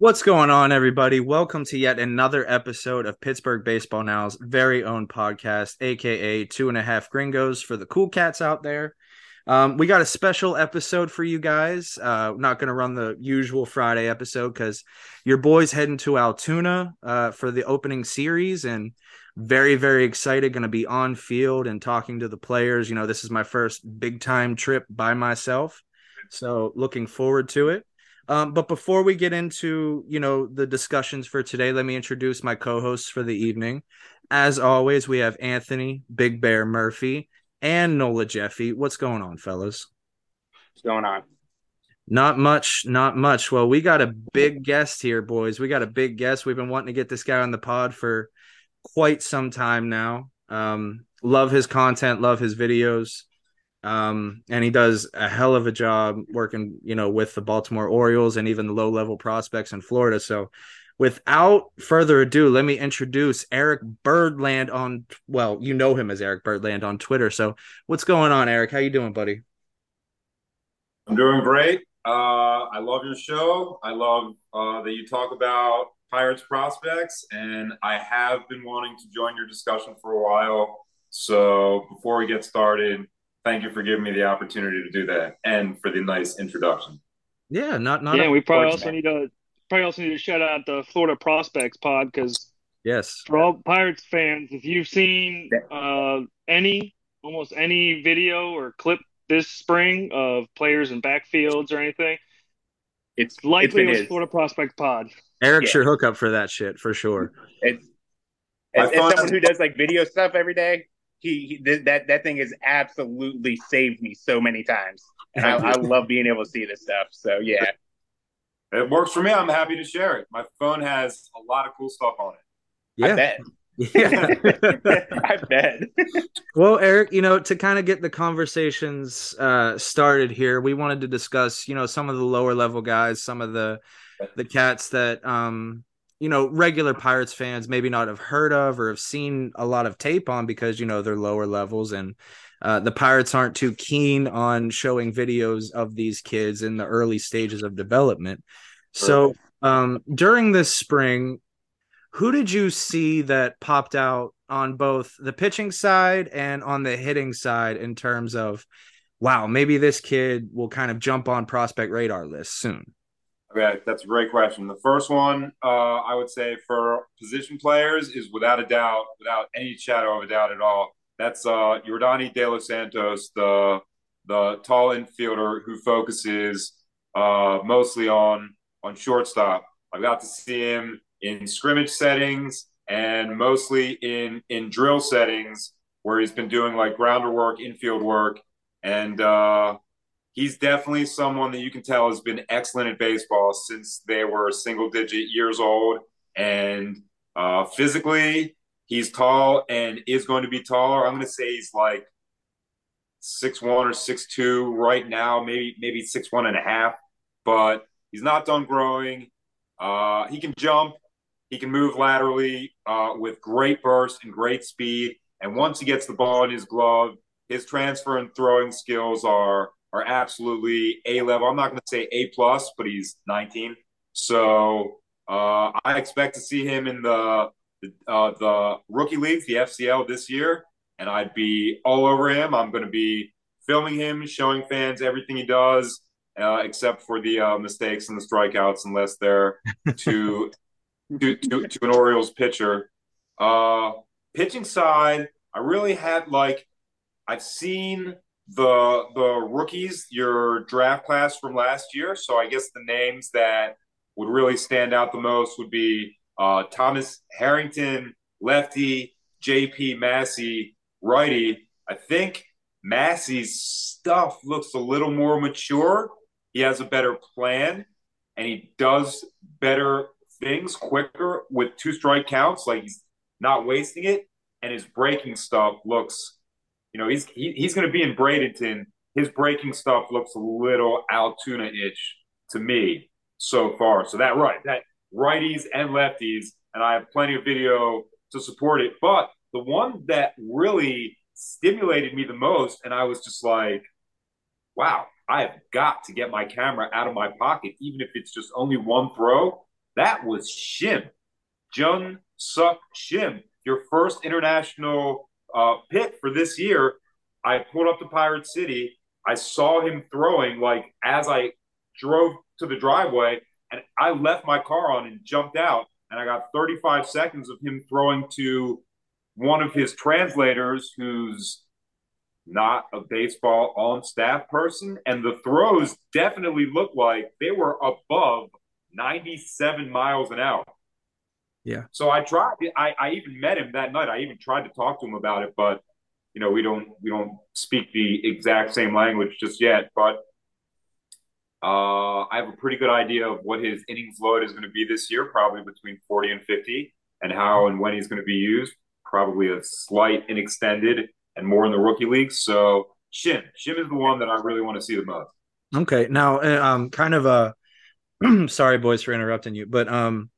What's going on, everybody? Welcome to yet another episode of Pittsburgh Baseball Now's very own podcast, aka Two and a Half Gringos for the cool cats out there. Um, we got a special episode for you guys. Uh, not going to run the usual Friday episode because your boys heading to Altoona uh, for the opening series and very, very excited. Going to be on field and talking to the players. You know, this is my first big time trip by myself, so looking forward to it. Um, but before we get into you know the discussions for today, let me introduce my co-hosts for the evening. As always, we have Anthony Big Bear Murphy and Nola Jeffy. What's going on, fellas? What's going on? Not much, not much. Well, we got a big guest here, boys. We got a big guest. We've been wanting to get this guy on the pod for quite some time now. Um, love his content, love his videos. Um, and he does a hell of a job working, you know, with the Baltimore Orioles and even the low level prospects in Florida. So, without further ado, let me introduce Eric Birdland on. Well, you know him as Eric Birdland on Twitter. So, what's going on, Eric? How you doing, buddy? I'm doing great. Uh, I love your show. I love uh, that you talk about Pirates prospects, and I have been wanting to join your discussion for a while. So, before we get started thank you for giving me the opportunity to do that and for the nice introduction. Yeah, not not. Yeah, we probably also need to probably also need to shout out the Florida Prospects Pod because yes, for all Pirates fans, if you've seen uh, any almost any video or clip this spring of players in backfields or anything, it's likely it was Florida Prospects Pod. Eric's yeah. your hookup for that shit for sure. It's, as, as someone who does like video stuff every day, he, he that that thing has absolutely saved me so many times, and I, I love being able to see this stuff. So yeah, it works for me. I'm happy to share it. My phone has a lot of cool stuff on it. Yeah. I bet. Yeah. I bet. well, Eric, you know, to kind of get the conversations uh, started here, we wanted to discuss, you know, some of the lower level guys, some of the the cats that um you know regular pirates fans maybe not have heard of or have seen a lot of tape on because you know they're lower levels and uh, the pirates aren't too keen on showing videos of these kids in the early stages of development. So um, during this spring who did you see that popped out on both the pitching side and on the hitting side in terms of wow maybe this kid will kind of jump on prospect radar list soon Okay, that's a great question. The first one, uh, I would say for position players is without a doubt, without any shadow of a doubt at all. That's uh, Yordany De Los Santos, the the tall infielder who focuses uh, mostly on on shortstop. I've got to see him in scrimmage settings and mostly in in drill settings where he's been doing like grounder work, infield work, and uh, he's definitely someone that you can tell has been excellent at baseball since they were single digit years old. And uh, physically, he's tall and is going to be taller. I'm going to say he's like six one or six two right now, maybe maybe six one and a half. But he's not done growing. Uh, he can jump. He can move laterally uh, with great burst and great speed. And once he gets the ball in his glove, his transfer and throwing skills are are absolutely A level. I'm not going to say A plus, but he's 19. So uh, I expect to see him in the the, uh, the rookie leagues, the FCL this year, and I'd be all over him. I'm going to be filming him, showing fans everything he does, uh, except for the uh, mistakes and the strikeouts, unless they're to to, to, to an Orioles pitcher. Uh, pitching side, I really had like I've seen the the rookies, your draft class from last year. So I guess the names that would really stand out the most would be uh, Thomas Harrington, lefty, J.P. Massey, righty. I think Massey's stuff looks a little more mature. He has a better plan, and he does better things quicker with two strike counts. Like he's not wasting it, and his breaking stuff looks you know, he's he, he's going to be in Bradenton. His breaking stuff looks a little Altoona-ish to me so far. So that right, that righties and lefties, and I have plenty of video to support it. But the one that really stimulated me the most, and I was just like, wow, I have got to get my camera out of my pocket, even if it's just only one throw. That was Shim, Jung Suk Shim, your first international uh, pick for this year. I pulled up to Pirate City. I saw him throwing like as I drove to the driveway, and I left my car on and jumped out, and I got 35 seconds of him throwing to one of his translators who's not a baseball on staff person. And the throws definitely looked like they were above 97 miles an hour. Yeah. So I tried. I, I even met him that night. I even tried to talk to him about it, but you know we don't we don't speak the exact same language just yet. But uh, I have a pretty good idea of what his innings load is going to be this year, probably between 40 and 50, and how and when he's going to be used. Probably a slight and extended and more in the rookie leagues. So Shim, Shim is the one that I really want to see the most. Okay, now uh, um, kind of a sorry, boys, for interrupting you, but um,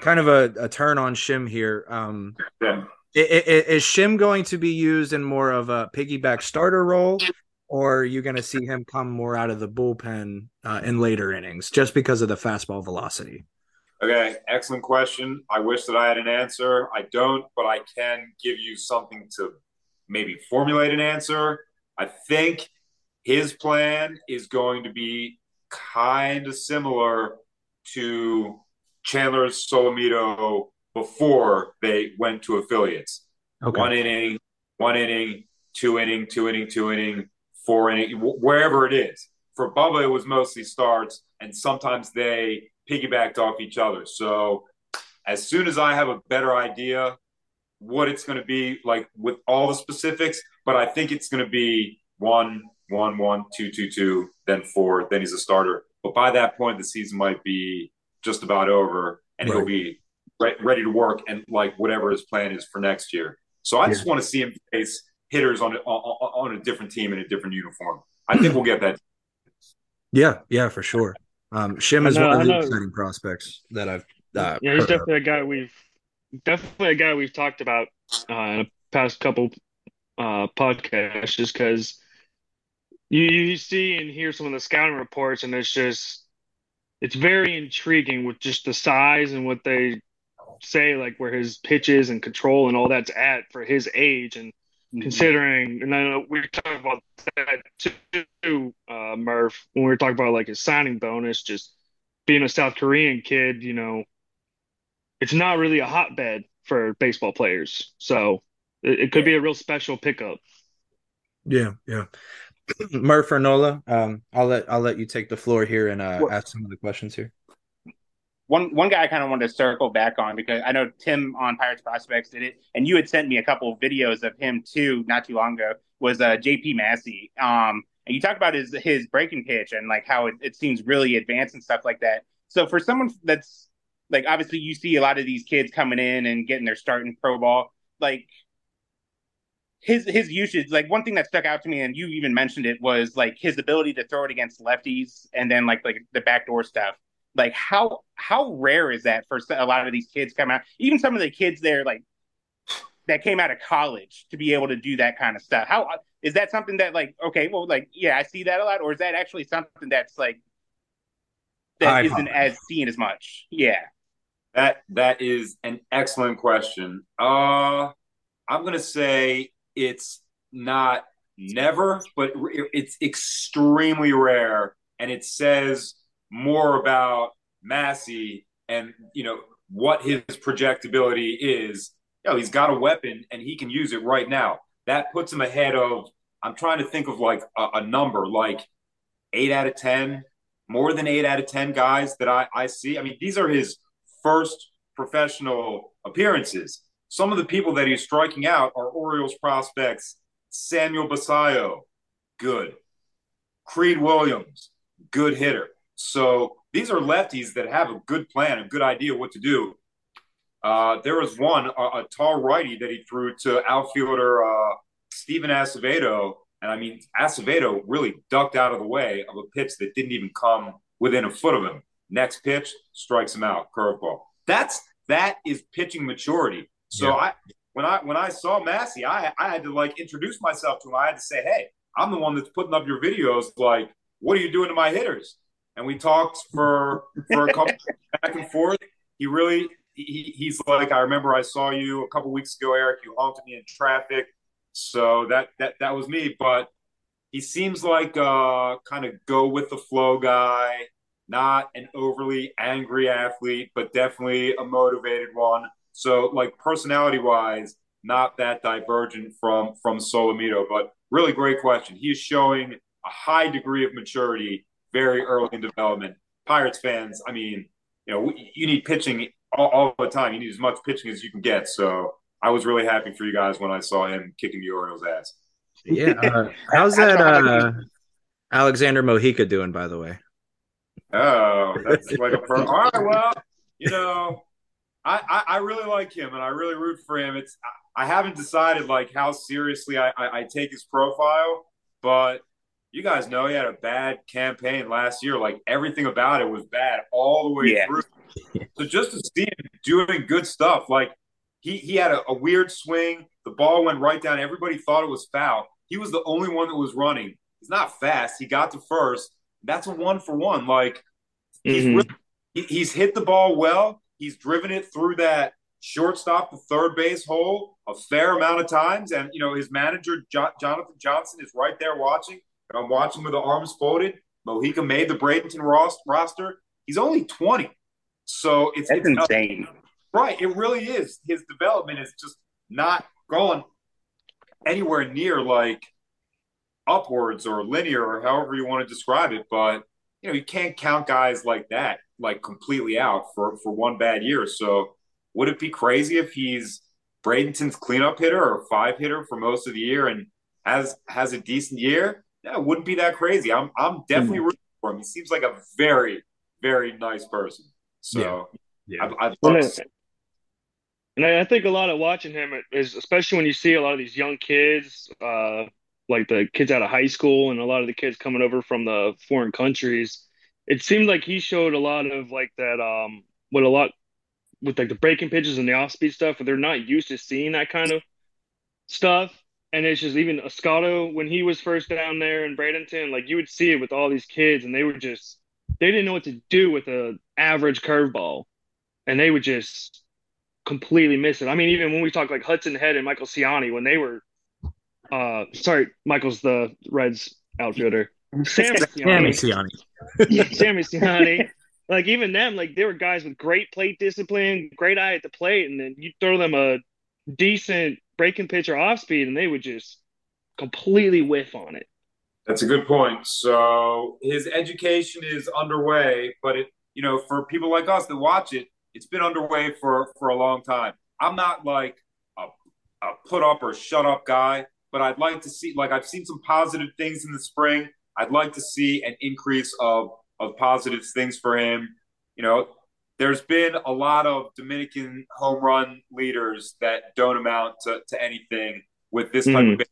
kind of a, a turn on Shim here. Um, yeah. Is Shim going to be used in more of a piggyback starter role, or are you going to see him come more out of the bullpen uh, in later innings just because of the fastball velocity? Okay, excellent question. I wish that I had an answer. I don't, but I can give you something to maybe formulate an answer. I think his plan is going to be kind of similar to Chandler Solometo before they went to affiliates. Okay. One inning, one inning, two inning, two inning, two inning, four inning, wherever it is. For Bubba, it was mostly starts, and sometimes they piggybacked off each other. So as soon as I have a better idea what it's going to be like with all the specifics, but I think it's going to be one, one, one, two, two, two, then four, then he's a starter. But by that point, the season might be just about over, and right. he'll be re- ready to work and like whatever his plan is for next year. So I yeah. just want to see him face hitters on a, on, on a different team in a different uniform. I think we'll get that. Yeah, yeah, for sure. Um, Shim is know, one of the exciting prospects that I've. Uh, yeah, he's definitely of. a guy we've definitely a guy we've talked about uh, in the past couple uh, podcasts, just because you you see and hear some of the scouting reports, and it's just it's very intriguing with just the size and what they say, like where his pitches and control and all that's at for his age, and mm-hmm. considering, and I know we talked about that too, uh, Murph, when we were talking about like his signing bonus, just being a South Korean kid, you know, it's not really a hotbed for baseball players. So it, it could be a real special pickup. Yeah, yeah. Murph or Nola, um, I'll let I'll let you take the floor here and uh, ask some of the questions here. One one guy I kind of wanted to circle back on because I know Tim on Pirates Prospects did it, and you had sent me a couple of videos of him too, not too long ago. Was uh, J.P. Massey, um, and you talk about his his breaking pitch and like how it, it seems really advanced and stuff like that. So for someone that's like obviously you see a lot of these kids coming in and getting their start in pro ball. Like his his usage, like one thing that stuck out to me, and you even mentioned it, was like his ability to throw it against lefties and then like like the backdoor stuff. Like how how rare is that for a lot of these kids coming out? Even some of the kids there, like that came out of college to be able to do that kind of stuff. How is that something that like okay, well, like yeah, I see that a lot, or is that actually something that's like that not as seen as much? Yeah. That that is an excellent question. Uh I'm going to say it's not never, but it's extremely rare and it says more about Massey and you know what his projectability is. You know, he's got a weapon and he can use it right now. That puts him ahead of I'm trying to think of like a, a number like 8 out of 10, more than 8 out of 10 guys that I I see. I mean, these are his first professional appearances. Some of the people that he's striking out are Orioles prospects Samuel Basallo, good. Creed Willems, good hitter. So these are lefties that have a good plan, a good idea what to do. Uh, there was one, a, a, tall righty that he threw to outfielder uh, Stephen Acevedo. And I mean, Acevedo really ducked out of the way of a pitch that didn't even come within a foot of him. Next pitch, strikes him out, curveball. That's that is pitching maturity. So yeah. I when I when I saw Massey, I I had to like introduce myself to him. I had to say, hey, I'm the one that's putting up your videos. Like, what are you doing to my hitters? And we talked for for a couple back and forth. he really he, he's like I remember I saw you a couple weeks ago, Eric. You honked at me in traffic, so that that that was me. But he seems like a kind of go with the flow guy, not an overly angry athlete, but definitely a motivated one. So like personality wise, not that divergent from from Solometo, but really great question. He is showing a high degree of maturity very early in development. Pirates fans, I mean, you know, you need pitching all, all, the time. You need as much pitching as you can get. So I was really happy for you guys when I saw him kicking the Orioles' ass. Yeah. Uh, how's that uh, Alexander Mojica doing, by the way? Oh, that's like a pro. All right, well, you know, I, I, I really like him and I really root for him. It's I haven't decided like how seriously I, I, I take his profile, but you guys know he had a bad campaign last year. Like everything about it was bad all the way yeah. through. So just to see him doing good stuff, like he he had a, a, weird swing. The ball went right down. Everybody thought it was foul. He was the only one that was running. He's not fast. He got to first. That's a one for one. Like he's mm-hmm. really, he, he's hit the ball well. He's driven it through that shortstop, the third base hole a fair amount of times. And you know his manager jo- Jonathan Johnson is right there watching. And I'm watching with the arms folded. Mojica made the Bradenton roster. He's only 20. So it's, That's it's insane. Right. It really is. His development is just not going anywhere near like upwards or linear or however you want to describe it. But, you know, you can't count guys like that like completely out for, for one bad year. So would it be crazy if he's Bradenton's cleanup hitter or five hitter for most of the year and has has a decent year? Yeah, it wouldn't be that crazy. I'm I'm definitely mm-hmm. rooting for him. He seems like a very, very nice person. So yeah, yeah. I'd, I'd and I think a lot of watching him is, especially when you see a lot of these young kids, uh, like the kids out of high school and a lot of the kids coming over from the foreign countries. It seemed like he showed a lot of like that, um, what a lot with like the breaking pitches and the off speed stuff, but they're not used to seeing that kind of stuff. And it's just even Escato when he was first down there in Bradenton, like you would see it with all these kids, and they were just they didn't know what to do with a average curveball, and they would just completely miss it. I mean, even when we talk like Hudson Head and Michael Siani, when they were, uh, sorry, Michael's the Reds outfielder. Sammy Siani. yeah, Sammy Siani. Like even them, like they were guys with great plate discipline, great eye at the plate, and then you throw them a decent breaking pitch or off speed, and they would just completely whiff on it. That's a good point. So his education is underway, but it, you know, for people like us that watch it, it's been underway for for a long time. I'm not like a, a put up or shut up guy, but I'd like to see like I've seen some positive things in the spring. I'd like to see an increase of of positive things for him. You know, there's been a lot of Dominican home run leaders that don't amount to, to anything with this type mm. of pitch.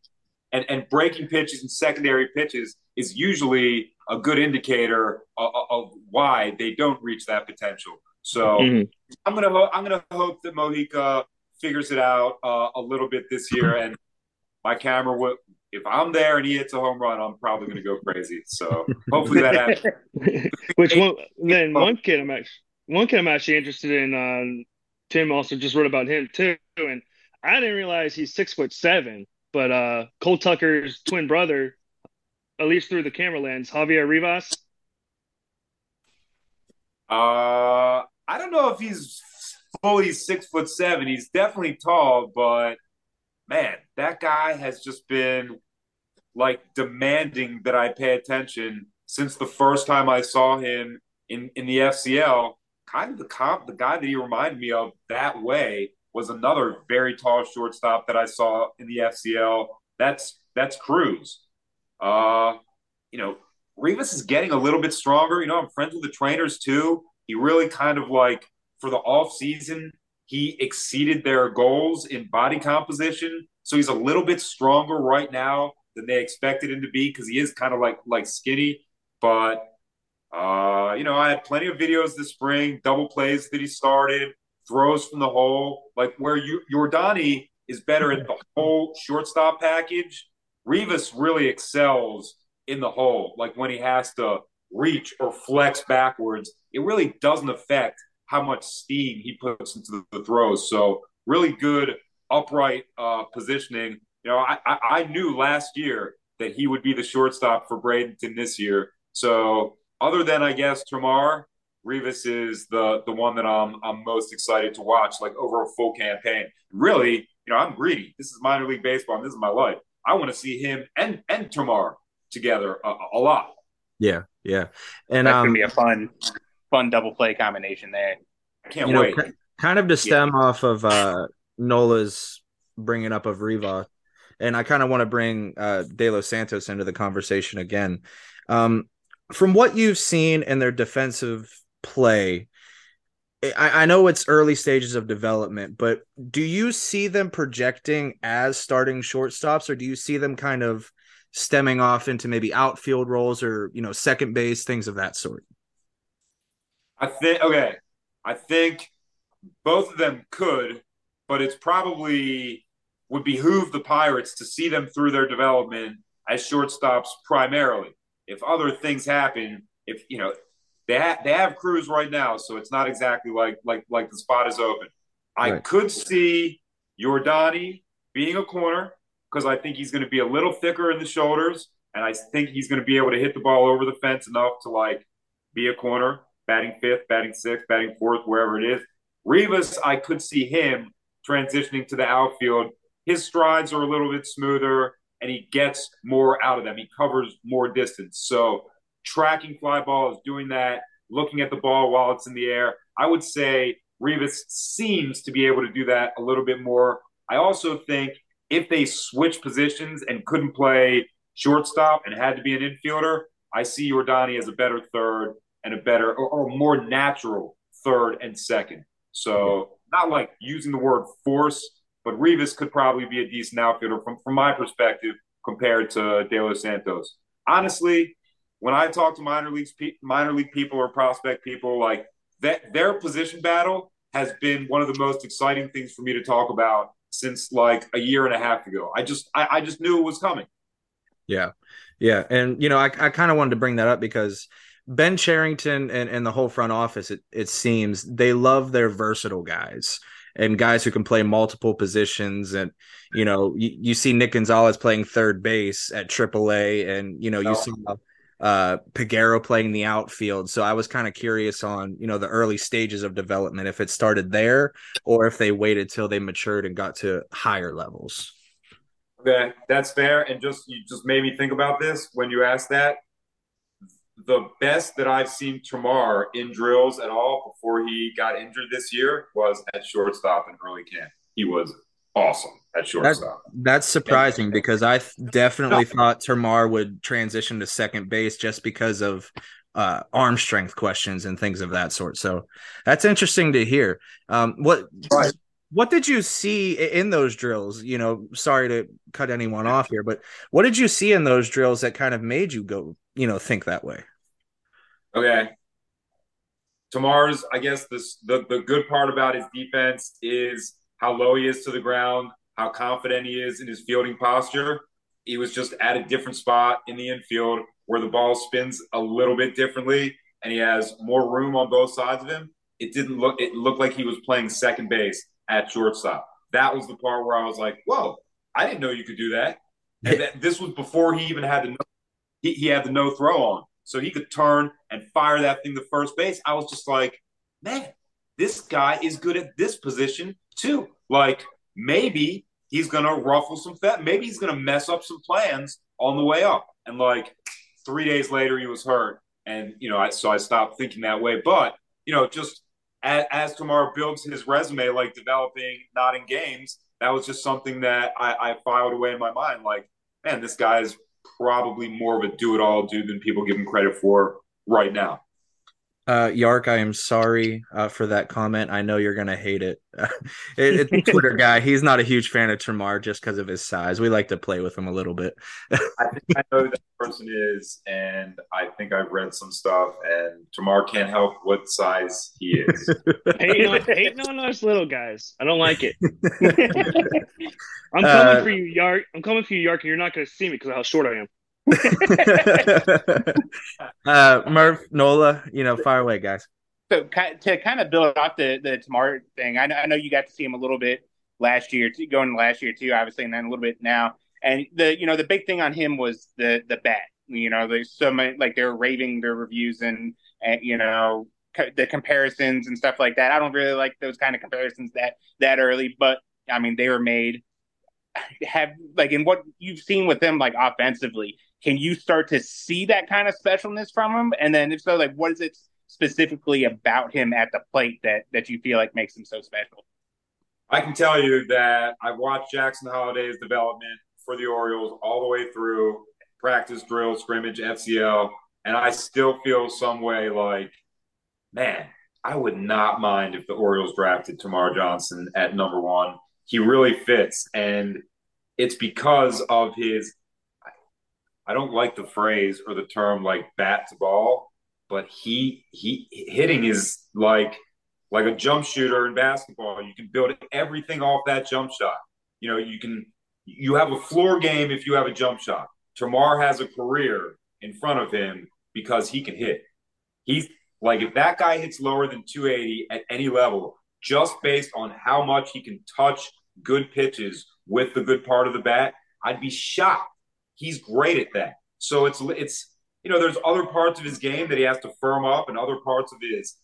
and, and breaking pitches and secondary pitches is usually a good indicator of, of why they don't reach that potential. So mm-hmm. I'm gonna ho- I'm gonna hope that Mojica figures it out uh, a little bit this year, and my camera will. If I'm there and he hits a home run, I'm probably going to go crazy. So hopefully that happens. Which one? Then one kid I'm actually one kid I'm actually interested in. Uh, Tim also just wrote about him too, and I didn't realize he's six foot seven. But uh, Cole Tucker's twin brother, at least through the camera lens, Javier Rivas. Uh, I don't know if he's fully six foot seven. He's definitely tall, but man, that guy has just been like demanding that I pay attention since the first time I saw him in in the FCL. Kind of the comp, the guy that he reminded me of that way was another very tall shortstop that I saw in the FCL. That's that's Cruz. Uh, you know, Rivas is getting a little bit stronger. You know, I'm friends with the trainers too. He really kind of like for the off season, he exceeded their goals in body composition. So he's a little bit stronger right now than they expected him to be because he is kind of like like skinny. But uh, you know, I had plenty of videos this spring, double plays that he started, throws from the hole, like where you Yordany is better at the whole shortstop package. Rivas really excels in the hole, like when he has to reach or flex backwards. It really doesn't affect how much steam he puts into the, the throws. So really good upright uh, positioning. You know, I, I, I knew last year that he would be the shortstop for Bradenton this year. So other than I guess Termarr, Rivas is the the one that I'm I'm most excited to watch, like over a full campaign. Really, you know, I'm greedy. This is minor league baseball. And this is my life. I want to see him and and Termarr together a, a lot. Yeah, yeah, and that um, could be a fun fun double play combination there. I can't wait. Know, kind of to stem yeah. off of uh, Nola's bringing up of Riva, and I kind of want to bring uh, De Los Santos into the conversation again. Um, from what you've seen in their defensive play, I, I know it's early stages of development, but do you see them projecting as starting shortstops, or do you see them kind of stemming off into maybe outfield roles or you know second base things of that sort? I think okay. I think both of them could, but it's probably would behoove the Pirates to see them through their development as shortstops primarily. If other things happen, if you know they ha- they have Cruz right now, so it's not exactly like like like the spot is open. Right. I could see Yordany being a corner because I think he's going to be a little thicker in the shoulders, and I think he's going to be able to hit the ball over the fence enough to like be a corner, batting fifth, batting sixth, batting fourth, wherever it is. Rivas, I could see him transitioning to the outfield. His strides are a little bit smoother and he gets more out of them. He covers more distance. So tracking fly balls, doing that, looking at the ball while it's in the air. I would say Rivas seems to be able to do that a little bit more. I also think if they switch positions and couldn't play shortstop and had to be an infielder, I see Yordany as a better third and a better or, or more natural third and second. So not like using the word force, but Rivas could probably be a decent outfielder from, from my perspective compared to De Los Santos. Honestly, when I talk to minor leagues, minor league people or prospect people, like that, their position battle has been one of the most exciting things for me to talk about since like a year and a half ago. I just, I, I just knew it was coming. Yeah, yeah, and you know, I, I kind of wanted to bring that up because Ben Cherington and, and the whole front office, it, it seems they love their versatile guys and guys who can play multiple positions. And, you know, you, you see Nick Gonzales playing third base at AAA, and, you know, you oh. see uh Peguero playing the outfield. So I was kind of curious on, you know, the early stages of development, if it started there or if they waited till they matured and got to higher levels. Okay, that's fair. And just you just made me think about this when you asked that the best that I've seen Termarr in drills at all before he got injured this year was at shortstop in early camp. He was awesome at shortstop. That, that's surprising and, because I definitely no. thought Termarr would transition to second base just because of uh, arm strength questions and things of that sort. So that's interesting to hear. Um, what right. what did you see in those drills? You know, sorry to cut anyone off here, but what did you see in those drills that kind of made you go, you know, think that way? Okay. Termarr's, I guess this the, the good part about his defense is how low he is to the ground, how confident he is in his fielding posture. He was just at a different spot in the infield where the ball spins a little bit differently and he has more room on both sides of him. It didn't look it looked like he was playing second base at shortstop. That was the part where I was like, whoa, I didn't know you could do that. And that, this was before he even had the he, he had the no throw on so he could turn and fire that thing to first base. I was just like, man, this guy is good at this position too. Like maybe he's gonna ruffle some fat. Maybe he's gonna mess up some plans on the way up. And like three days later, he was hurt, and you know, I, so I stopped thinking that way. But you know, just as, as builds his resume, like developing not in games, that was just something that I, I filed away in my mind. Like, man, this guy's probably more of a do it all dude than people give him credit for right now. Uh, Yark, I am sorry uh, for that comment. I know you're gonna hate it. it it's a Twitter guy. He's not a huge fan of Termarr just because of his size. We like to play with him a little bit. I think I know who that person is, and I think I've read some stuff. And Termarr can't help what size he is. hating, on, hating on us little guys. I don't like it. I'm coming uh, for you, Yark. I'm coming for you, Yark, and you're not gonna see me because of how short I am. uh, Murph, Nola, you know, fire away, guys. So to kind of build off the the Termarr thing, I know, I know you got to see him a little bit last year, going last year too, obviously, and then a little bit now. And the you know the big thing on him was the the bat. You know, there's so many like they're raving their reviews and, and you know co- the comparisons and stuff like that. I don't really like those kind of comparisons that that early, but I mean they were made. Have like in what you've seen with him like offensively, can you start to see that kind of specialness from him? And then if so, like what is it specifically about him at the plate that that you feel like makes him so special? I can tell you that I've watched Jackson Holliday's development for the Orioles all the way through practice, drill, scrimmage, FCL, and I still feel some way like, man, I would not mind if the Orioles drafted Termarr Johnson at number one. He really fits, and it's because of his. I don't like the phrase or the term like bat to ball, but he he hitting is like like a jump shooter in basketball. You can build everything off that jump shot. You know, you can you have a floor game if you have a jump shot. Termarr has a career in front of him because he can hit. He's like if that guy hits lower than 280 at any level, just based on how much he can touch good pitches with the good part of the bat, I'd be shocked. He's great at that. So it's it's you know, there's other parts of his game that he has to firm up and other parts of his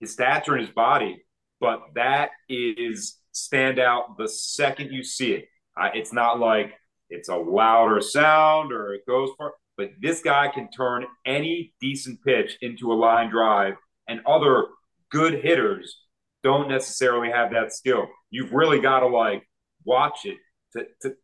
his stature and his body, but that is stand out the second you see it. Uh, it's not like it's a louder sound or it goes for, but this guy can turn any decent pitch into a line drive, and other good hitters don't necessarily have that skill. You've really got to like watch it to to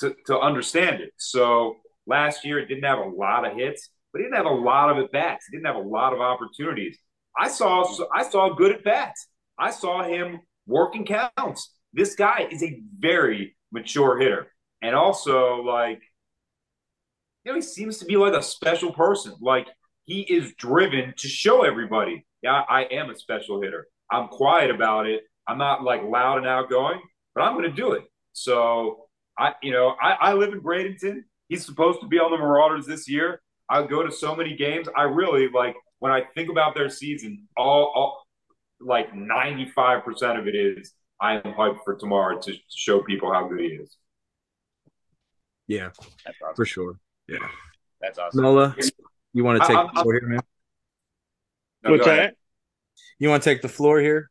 to to, understand it. So last year it didn't have a lot of hits, but he didn't have a lot of at bats. He didn't have a lot of opportunities. I saw I saw good at bats. I saw him working counts. This guy is a very mature hitter, and also like you know he seems to be like a special person. Like he is driven to show everybody, yeah, I am a special hitter. I'm quiet about it. I'm not like loud and outgoing, but I'm going to do it. So I, you know, I, I live in Bradenton. He's supposed to be on the Marauders this year. I go to so many games. I really like when I think about their season, all, all like 95% of it is I am hyped for Termarr to, to show people how good he is. Yeah, awesome. for sure. Yeah, that's awesome. Nola, you want to take I, the floor here, man? No, What's that? You want to take the floor here?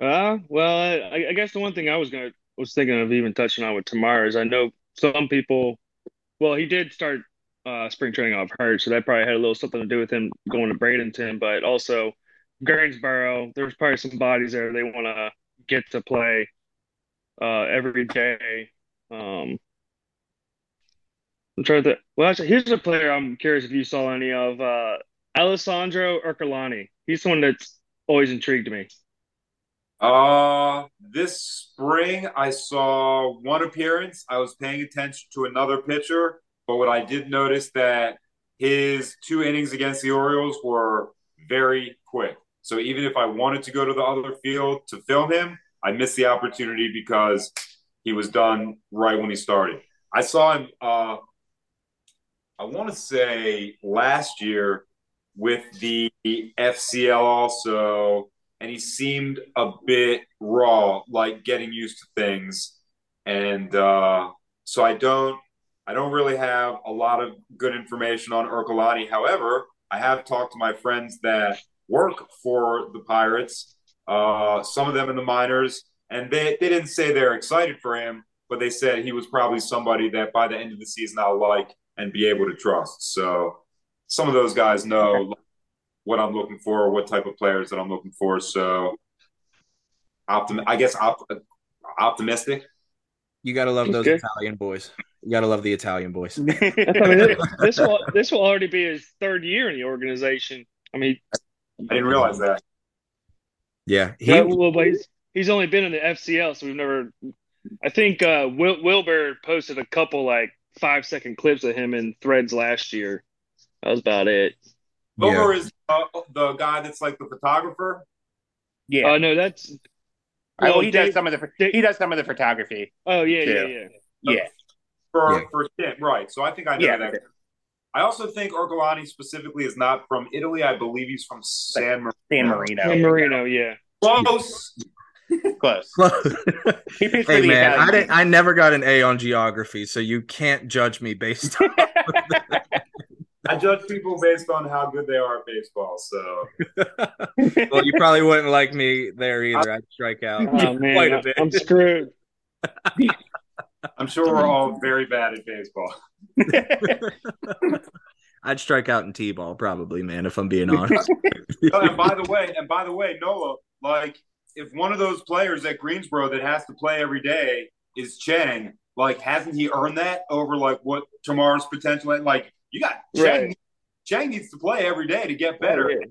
Uh, well, I, I guess the one thing I was gonna was thinking of even touching on with Termarr is I know some people. Well, he did start uh, spring training off hurt, so that probably had a little something to do with him going to Bradenton. But also, Greensboro, there's probably some bodies there they want to get to play uh, every day. Um, I'm trying to. Well, actually, here's a player I'm curious if you saw any of. Uh, Alessandro Ercolani. He's someone that's always intrigued me. Uh, this spring I saw one appearance. I was paying attention to another pitcher but what I did notice that his two innings against the Orioles were very quick. So even if I wanted to go to the other field to film him, I missed the opportunity because he was done right when he started. I saw him. Uh, I want to say last year with the FCL also, and he seemed a bit raw, like getting used to things. And uh, so I don't I don't really have a lot of good information on Ercolani. However, I have talked to my friends that work for the Pirates, uh, some of them in the minors, and they, they didn't say they're excited for him, but they said he was probably somebody that by the end of the season I'll like and be able to trust. So some of those guys know what I'm looking for, or what type of players that I'm looking for. So optim- I guess op- optimistic. You got to love those Italian boys. You gotta love the Italian boys. I mean, this will this will already be his third year in the organization. I mean, I didn't realize that. Yeah, he, well, but he's, he's only been in the FCL, so we've never. I think uh, Wil- Wilbur posted a couple like five second clips of him in threads last year. That was about it. Wilbur yeah. is uh, the guy that's like the photographer. Yeah. Oh uh, no, that's. Well, oh, he Dave, does some of the he does some of the photography. Oh yeah, too. yeah, yeah. Yeah for yeah. for Tim, right? So I think I know yeah. that. I also think Ercolani specifically is not from Italy. I believe he's from San Marino. San Marino. San Marino, yeah. Close. Close. hey man, I didn't. I never got an A on geography, so you can't judge me based on. I judge people based on how good they are at baseball. So, well, you probably wouldn't like me there either. I'd strike out oh, man, quite a bit. I'm screwed. I'm sure we're all very bad at baseball. I'd strike out in t-ball probably, man. If I'm being honest. oh, and by the way, and by the way, Noah, like if one of those players at Greensboro that has to play every day is Cheng, like hasn't he earned that over like what Termarr's potential? Like you got Cheng. Right. Cheng needs to play every day to get better. Yeah.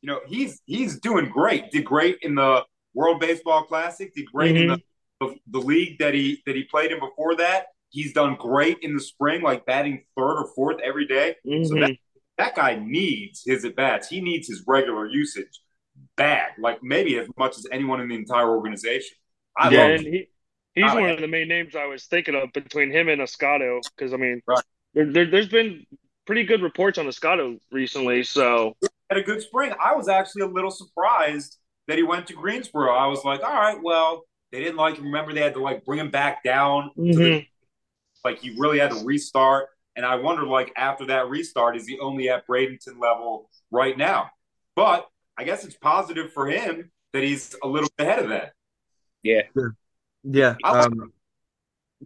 You know, he's he's doing great. Did great in the World Baseball Classic. Did great mm-hmm. in the, the, the league that he that he played in before that. He's done great in the spring, like batting third or fourth every day. Mm-hmm. So that, that guy needs his at bats. He needs his regular usage bad, like maybe as much as anyone in the entire organization. I yeah, and he, he's I one of the main names I was thinking of between him and Escato because I mean, right. There, there, has been pretty good reports on Escato recently. So had a good spring. I was actually a little surprised that he went to Greensboro. I was like, all right, well, they didn't like him. remember they had to like bring him back down. Mm-hmm. The, like he really had to restart. And I wonder, like after that restart, is he only at Bradenton level right now? But I guess it's positive for him that he's a little ahead of that. Yeah. Yeah. Um,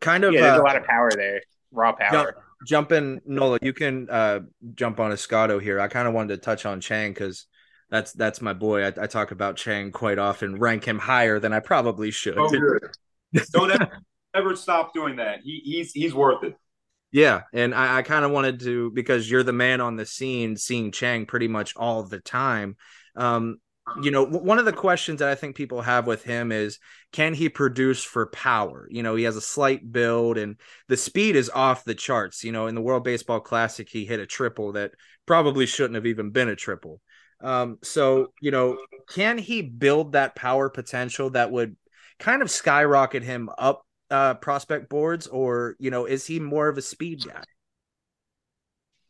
kind of. Yeah, there's uh, a lot of power there. Raw power jump in, Nola. You can uh, jump on Escato here. I kind of wanted to touch on Cheng because that's that's my boy. I, I, talk about Cheng quite often, rank him higher than I probably should. Oh, Don't ever, ever, stop doing that. He, he's he's worth it. Yeah, and I, I kind of wanted to because you're the man on the scene, seeing Cheng pretty much all the time. Um, you know, one of the questions that I think people have with him is can he produce for power? You know, he has a slight build and the speed is off the charts. You know, in the World Baseball Classic, he hit a triple that probably shouldn't have even been a triple. Um, so, you know, can he build that power potential that would kind of skyrocket him up uh, prospect boards, or, you know, is he more of a speed guy?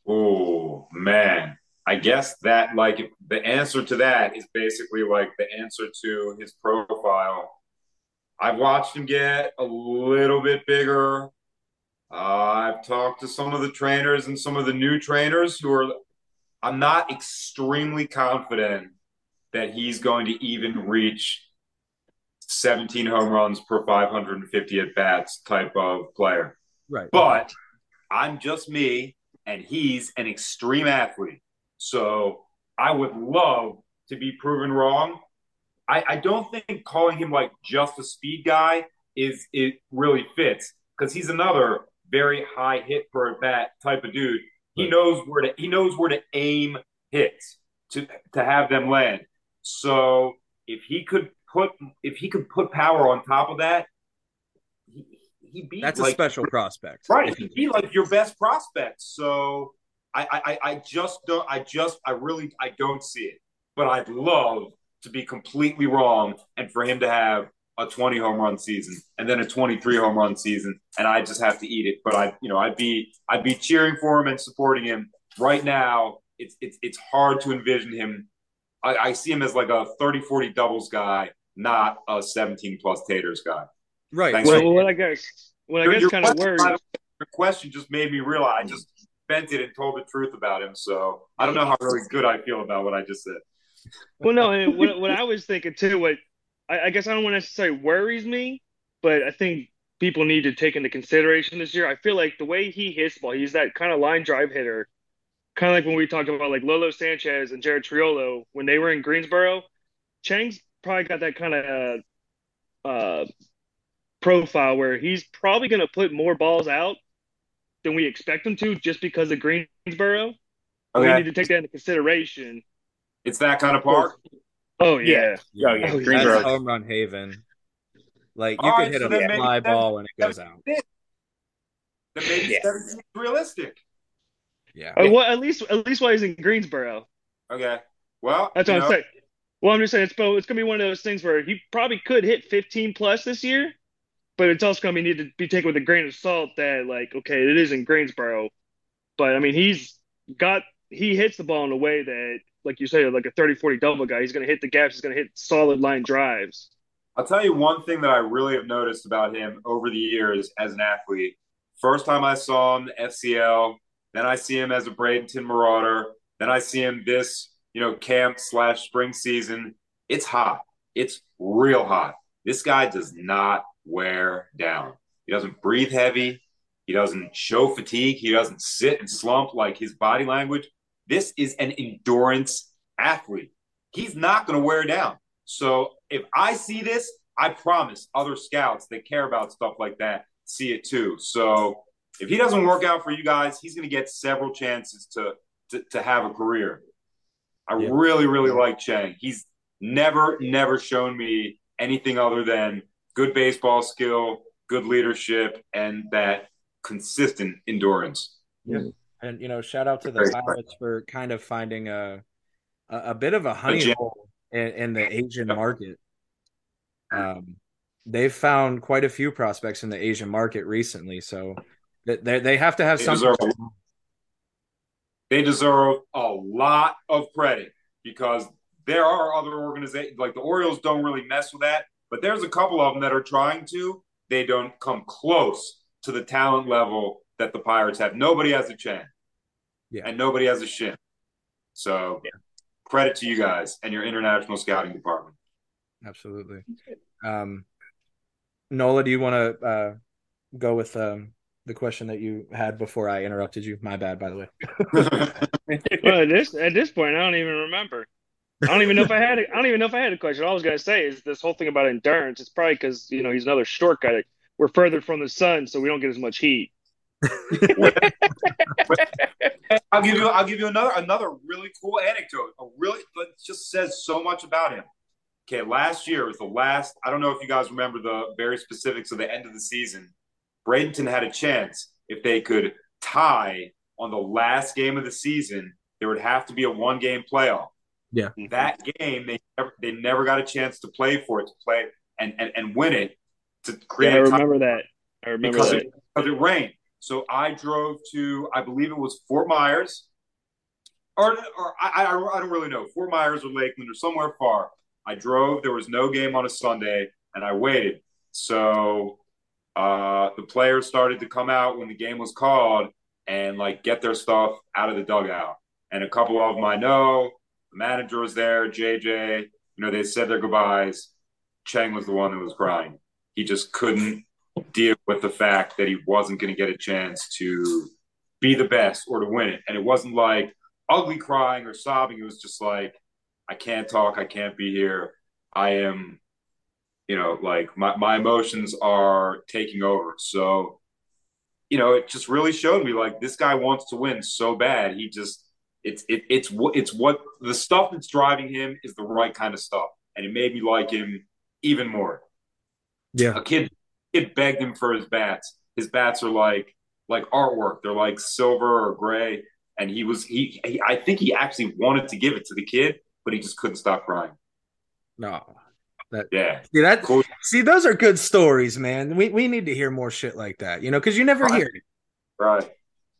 Oh, man. I guess that like the answer to that is basically like the answer to his profile. I've watched him get a little bit bigger. Uh, I've talked to some of the trainers and some of the new trainers who are. I'm not extremely confident that he's going to even reach 17 home runs per 550 at bats type of player. Right. But I'm just me, and he's an extreme athlete. So I would love to be proven wrong. I, I don't think calling him like just a speed guy is it really fits because he's another very high hit per bat type of dude. He knows where to he knows where to aim hits to to have them land. So if he could put if he could put power on top of that, he, he'd be that's like, a special prospect, right? He'd be like your best prospect. So I, I, I just don't. I just, I really, I don't see it. But I'd love to be completely wrong and for him to have a 20 home run season and then a 23 home run season, and I just have to eat it. But I, you know, I'd be, I'd be cheering for him and supporting him right now. It's, it's, it's hard to envision him. I, I see him as like a 30, 40 doubles guy, not a 17 plus taters guy. Right. Thanks well, what I guess, what I guess kind of worries. Your question just made me realize. I just and told the truth about him. So I don't know how really good I feel about what I just said. Well, no, what, what I was thinking too, what I, I guess I don't want to necessarily worries me, but I think people need to take into consideration this year. I feel like the way he hits ball, he's that kind of line drive hitter, kind of like when we talked about like Lolo Sanchez and Jared Triolo when they were in Greensboro. Cheng's probably got that kind of uh, profile where he's probably going to put more balls out than we expect them to just because of Greensboro. Okay. We need to take that into consideration. It's that kind of park. Oh yeah, yeah, oh, yeah. Oh, Greensboro That's home run haven. Like you All could right, hit so a fly ball and it goes out. Then maybe yeah. is realistic. Yeah. Uh, well, at least at least while he's in Greensboro. Okay. Well, that's what I'm saying. Well, I'm just saying it's it's gonna be one of those things where he probably could hit 15 plus this year, but it's also going to be need to be taken with a grain of salt that like okay it is in Greensboro, But I mean, he's got he hits the ball in a way that, like you say, like a 30-40 double guy, he's going to hit the gaps. He's going to hit solid line drives. I'll tell you one thing that I really have noticed about him over the years as an athlete. First time I saw him, FCL. Then I see him as a Bradenton Marauder. Then I see him this, you know, camp slash spring season. It's hot. It's real hot. This guy does not wear down. He doesn't breathe heavy. He doesn't show fatigue. He doesn't sit and slump like his body language. This is an endurance athlete. He's not going to wear down. So if I see this, I promise other scouts that care about stuff like that see it too. So if he doesn't work out for you guys, he's going to get several chances to, to, to have a career. I yeah. really, really like Cheng. He's never, never shown me anything other than good baseball skill, good leadership, and that consistent endurance. Yeah. And you know, shout out to the Pirates for kind of finding a a, a bit of a honey hole in, in, the Asian market. Um, they've found quite a few prospects in the Asian market recently, so they they have to have they something. Deserve, they deserve a lot of credit because there are other organizations like the Orioles don't really mess with that, but there's a couple of them that are trying to. They don't come close to the talent level that the Pirates have. Nobody has a Cheng, yeah, and nobody has a Shim. So, yeah. credit to you guys and your international scouting department. Absolutely. Um, Nola, do you want to uh, go with um, the question that you had before I interrupted you? My bad, by the way. well, at this at this point, I don't even remember. I don't even know if I had. A, I don't even know if I had a question. All I was gonna say is this whole thing about endurance. It's probably because you know he's another short guy. We're further from the sun, so we don't get as much heat. I'll give you. I'll give you another another really cool anecdote. A really just says so much about him. Okay, last year was the last. I don't know if you guys remember the very specifics of the end of the season. Bradenton had a chance if they could tie on the last game of the season. There would have to be a one game playoff. Yeah, that game they never, they never got a chance to play for it to play and and, and win it to create. Yeah, I remember that. I remember because that. It, because it rained. So I drove to, I believe it was Fort Myers, or, or I, I, I don't really know, Fort Myers or Lakeland or somewhere far. I drove. There was no game on a Sunday, and I waited. So uh, the players started to come out when the game was called and like get their stuff out of the dugout. And a couple of them I know. The manager was there, JJ. You know, they said their goodbyes. Cheng was the one that was crying. He just couldn't deal with the fact that he wasn't going to get a chance to be the best or to win it. And it wasn't like ugly crying or sobbing. It was just like, I can't talk. I can't be here. I am, you know, like my, my emotions are taking over. So, you know, it just really showed me like this guy wants to win so bad. He just, it's, it, it's what, it's what the stuff that's driving him is the right kind of stuff. And it made me like him even more. Yeah. A kid kid begged him for his bats. His bats are like like artwork. They're like silver or gray. And he was he, he I think he actually wanted to give it to the kid, but he just couldn't stop crying. No. That, yeah. See that cool. see those are good stories, man. We we need to hear more shit like that, you know, because you never right. hear it. Right.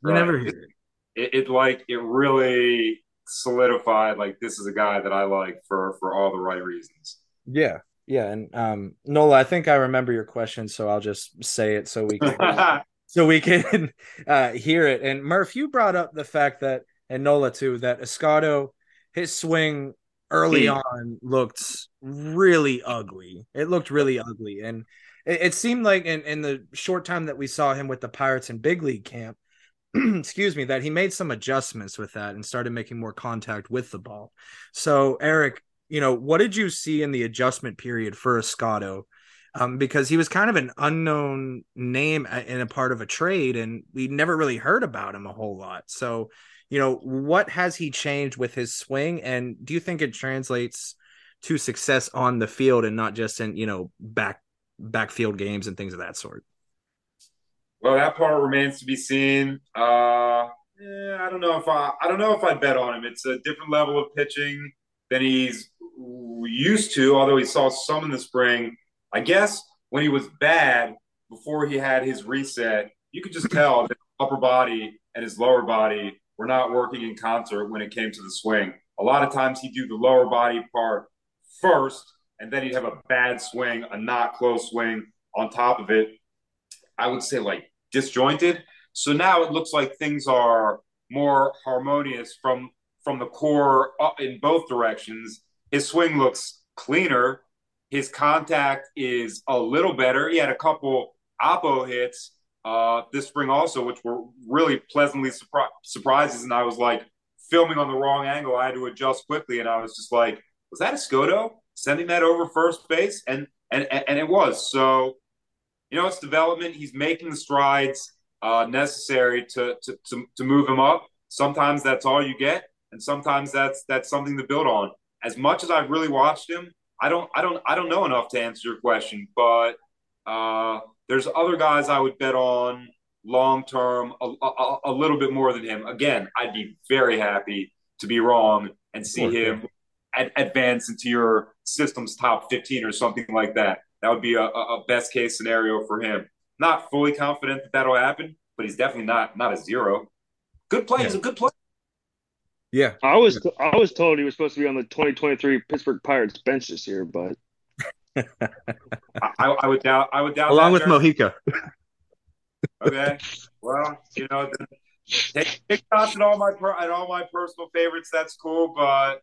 You right. never hear it. It, it like it really solidified like this is a guy that I like for for all the right reasons. Yeah. Yeah, and um, Nola, I think I remember your question, so I'll just say it so we can so we can uh, hear it. And Murph, you brought up the fact that, and Nola too, that Escotto, his swing early on looked really ugly. It looked really ugly, and it, it seemed like in in the short time that we saw him with the Pirates in big league camp, excuse me, that he made some adjustments with that and started making more contact with the ball. So, Eric, you know, what did you see in the adjustment period for Escotto? Um, because he was kind of an unknown name in a part of a trade, and we never really heard about him a whole lot. So, you know, what has he changed with his swing, and do you think it translates to success on the field and not just in you know back backfield games and things of that sort? Well, that part remains to be seen. Uh, yeah, I don't know if I I don't know if I bet on him. It's a different level of pitching than he's used to, although he saw some in the spring. I guess when he was bad before he had his reset, you could just tell that his upper body and his lower body were not working in concert when it came to the swing. A lot of times he'd do the lower body part first, and then he'd have a bad swing, a not close swing on top of it. I would say like disjointed. So now it looks like things are more harmonious from from the core up in both directions. His swing looks cleaner. His contact is a little better. He had a couple oppo hits uh, this spring also, which were really pleasantly surpri- surprises. And I was like filming on the wrong angle. I had to adjust quickly, and I was just like, "Was that Escotto sending that over first base?" And and and it was. So, you know, it's development. He's making the strides uh, necessary to, to to to move him up. Sometimes that's all you get, and sometimes that's that's something to build on. As much as I've really watched him, I don't I don't I don't know enough to answer your question, but. Uh, there's other guys I would bet on long term a, a, a, little bit more than him. Again, I'd be very happy to be wrong and see him ad- advance into your system's top 15 or something like that. That would be a, a best case scenario for him. Not fully confident that that'll happen, but he's definitely not not a zero. Good play. Yeah. He's a good player. Yeah, I was I was told he was supposed to be on the 2023 Pittsburgh Pirates bench this year, but I, I, would doubt. I would doubt. Along with Mojica. okay. Well, you know, take, take shots at all my at all my personal favorites. That's cool, but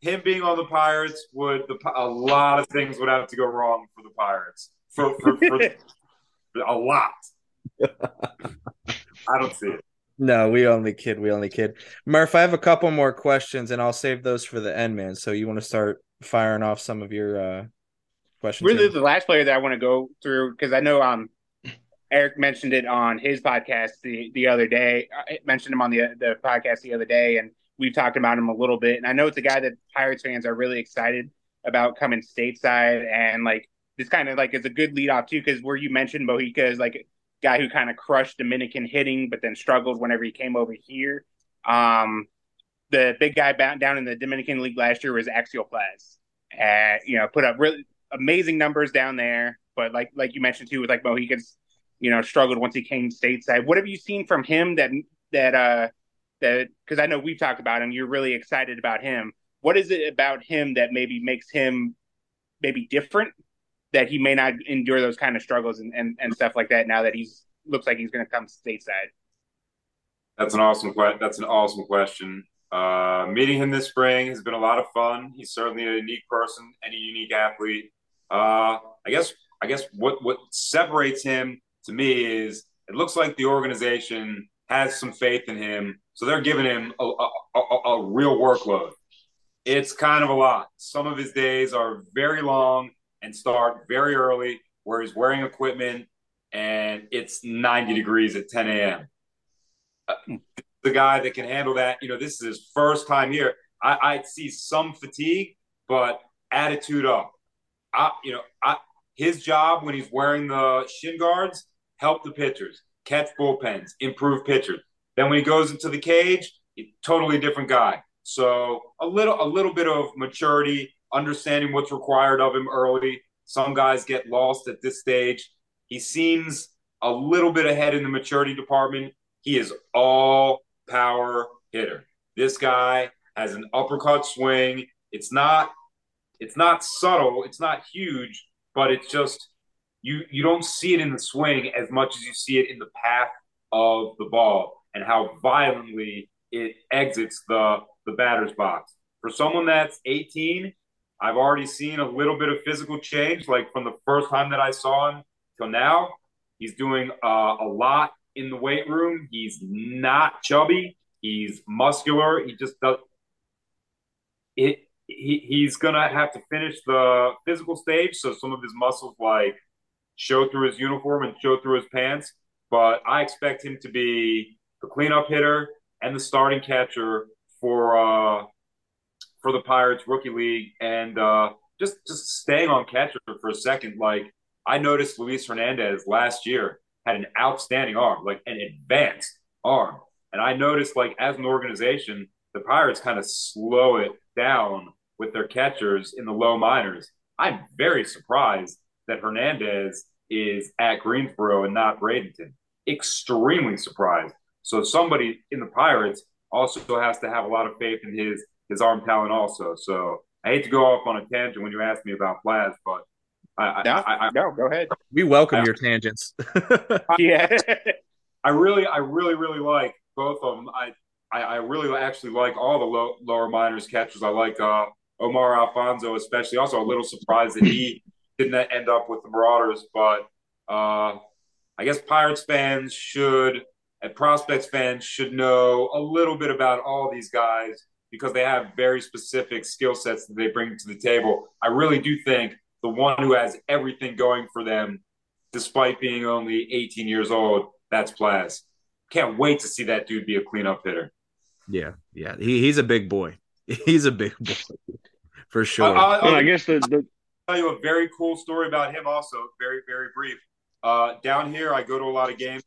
him being on the Pirates would the, a lot of things would have to go wrong for the Pirates for, for, for, for a lot. I don't see it. No, we only kid. We only kid. Murph, I have a couple more questions, and I'll save those for the end, man. So you want to start firing off some of your uh, questions. Really, here? the last player that I want to go through because I know um Eric mentioned it on his podcast the the other day. I mentioned him on the the podcast the other day, and we've talked about him a little bit. And I know it's a guy that Pirates fans are really excited about coming stateside, and like this kind of like is a good lead off too because where you mentioned Mojica is like a guy who kind of crushed Dominican hitting, but then struggled whenever he came over here. Um, the big guy down in the Dominican League last year was Axiel Plaz. and you know, put up really amazing numbers down there. But like like you mentioned too, with like Mojica's, you know, struggled once he came stateside. What have you seen from him that that uh that because I know we've talked about him, you're really excited about him. What is it about him that maybe makes him maybe different that he may not endure those kind of struggles and, and, and stuff like that now that he's looks like he's going to come stateside? That's an awesome question. That's an awesome question. Uh, meeting him this spring has been a lot of fun. He's certainly a unique person and a unique athlete. Uh, I guess I guess what what separates him to me is it looks like the organization has some faith in him, so they're giving him a, a, a, a real workload. It's kind of a lot. Some of his days are very long and start very early, where he's wearing equipment and it's 90 degrees at 10 a.m. Uh, the guy that can handle that, you know, this is his first time here. I, I see some fatigue, but attitude up. I, you know, I, his job when he's wearing the shin guards, help the pitchers, catch bullpens, improve pitchers. Then when he goes into the cage, totally different guy. So a little, a little bit of maturity, understanding what's required of him early. Some guys get lost at this stage. He seems a little bit ahead in the maturity department. He is all power hitter. This guy has an uppercut swing. It's not it's not subtle, it's not huge, but it's just you you don't see it in the swing as much as you see it in the path of the ball and how violently it exits the the batter's box. For someone that's 18, I've already seen a little bit of physical change, like from the first time that I saw him till now. He's doing uh, a lot in the weight room. He's not chubby. He's muscular. He just does. It he, he's gonna have to finish the physical stage, so some of his muscles like show through his uniform and show through his pants. But I expect him to be the cleanup hitter and the starting catcher for uh, for the Pirates rookie league, and uh, just just staying on catcher for a second. Like I noticed, Luis Hernandez last year had an outstanding arm, like an advanced arm, and I noticed like as an organization, the Pirates kind of slow it down with their catchers in the low minors. I'm very surprised that Hernandez is at Greensboro and not Bradenton. Extremely surprised. So somebody in the Pirates also has to have a lot of faith in his his arm talent also. So I hate to go off on a tangent when you ask me about Plaz, but I, no, I, I, no, go ahead. We welcome I, your tangents. yeah, I really, I really, really like both of them. I, I, I really actually like all the low, lower minors catchers. I like uh, Omar Alfonzo, especially. Also, a little surprised that he didn't end up with the Marauders, but uh, I guess Pirates fans should and prospects fans should know a little bit about all these guys because they have very specific skill sets that they bring to the table. I really do think the one who has everything going for them, despite being only 18 years old, that's Plaz. Can't wait to see that dude be a cleanup hitter. Yeah, yeah, he, he's a big boy. He's a big boy for sure. Uh, uh, I guess the, the tell you a very cool story about him. Also, very very brief. Uh, down here, I go to a lot of games.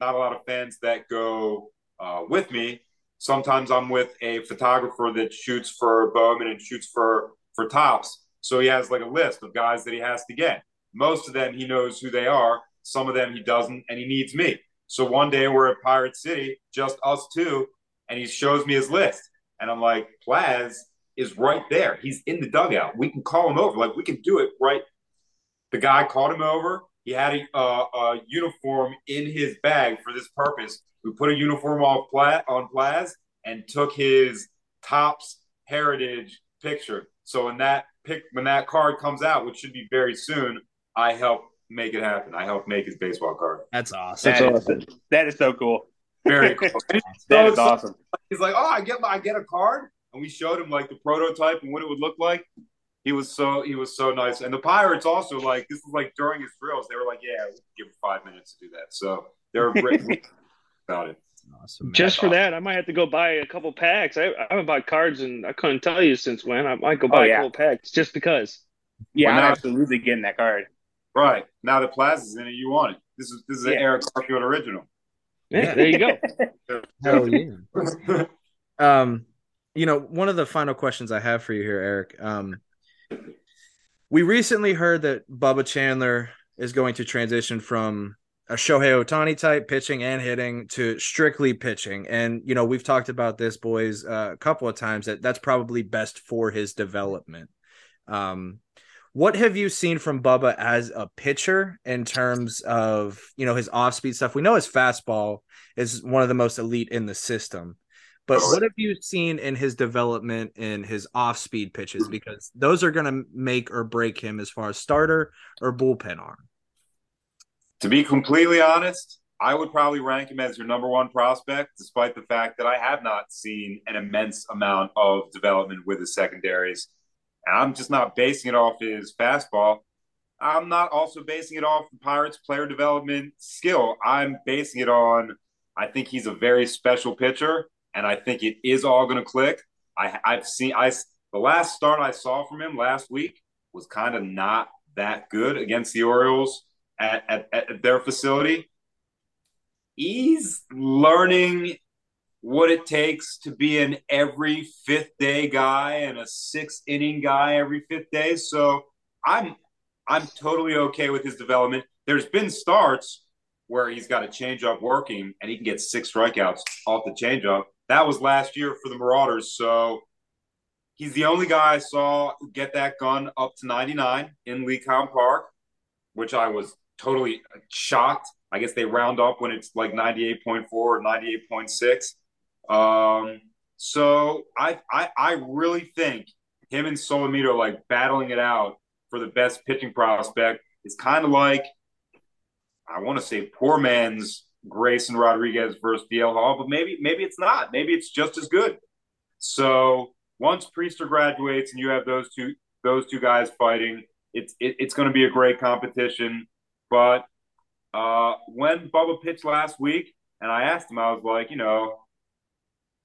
Not a lot of fans that go uh, with me. Sometimes I'm with a photographer that shoots for Bowman and shoots for for Topps. So he has like a list of guys that he has to get. Most of them he knows who they are. Some of them he doesn't, and he needs me. So one day we're at Pirate City, just us two, and he shows me his list, and I'm like, Plaz is right there. He's in the dugout. We can call him over. Like we can do it right. The guy called him over. He had a, uh, a uniform in his bag for this purpose. We put a uniform on Plaz, on Plaz and took his Topps heritage picture. So when that pick when that card comes out, which should be very soon, I help make it happen. I help make his baseball card. That's awesome. That's awesome. That is so cool. Very cool. that is awesome. He's like, oh, I get my, I get a card and we showed him like the prototype and what it would look like. He was so he was so nice, and the Pirates also like this was like during his drills. They were like, "Yeah, we'll give him five minutes to do that." So they were great about it. Awesome, Just for awesome. that, I might have to go buy a couple packs. I, I haven't bought cards, and I couldn't tell you since when. I might go oh, buy oh, yeah. a couple packs just because. Yeah, I'm absolutely getting that card. Right now, the Plaza's in it. You want it? This is this is yeah. an Eric Garfield original. Yeah, there you go. Hell yeah. um, you know, one of the final questions I have for you here, Eric. Um, we recently heard that Bubba Chandler is going to transition from a Shohei Ohtani type pitching and hitting to strictly pitching. And, you know, we've talked about this, boys, uh, a couple of times that that's probably best for his development. Um, what have you seen from Bubba as a pitcher in terms of, you know, his off speed stuff? We know his fastball is one of the most elite in the system. But what have you seen in his development in his off speed pitches? Hmm. Because those are going to make or break him as far as starter or bullpen arm. To be completely honest, I would probably rank him as your number one prospect, despite the fact that I have not seen an immense amount of development with his secondaries. And I'm just not basing it off his fastball. I'm not also basing it off the Pirates' player development skill. I'm basing it on I think he's a very special pitcher and I think it is all going to click. I, I've seen I the last start I saw from him last week was kind of not that good against the Orioles at, at, at their facility. He's learning what it takes to be an every fifth day guy and a six inning guy every fifth day. So I'm I'm totally okay with his development. There's been starts where he's got a changeup working and he can get six strikeouts off the changeup. That was last year for the Marauders. So he's the only guy I saw get that gun up to 99 in LECOM Park, which I was totally shocked. I guess they round up when it's like 98.4 or 98.6. Um, so I, I I really think him and Solometo like battling it out for the best pitching prospect is kind of like I want to say poor man's Grayson Rodriguez versus DL Hall, but maybe maybe it's not. Maybe it's just as good. So once Priester graduates and you have those two those two guys fighting, it's it, it's going to be a great competition. But uh, when Bubba pitched last week, and I asked him, I was like, you know,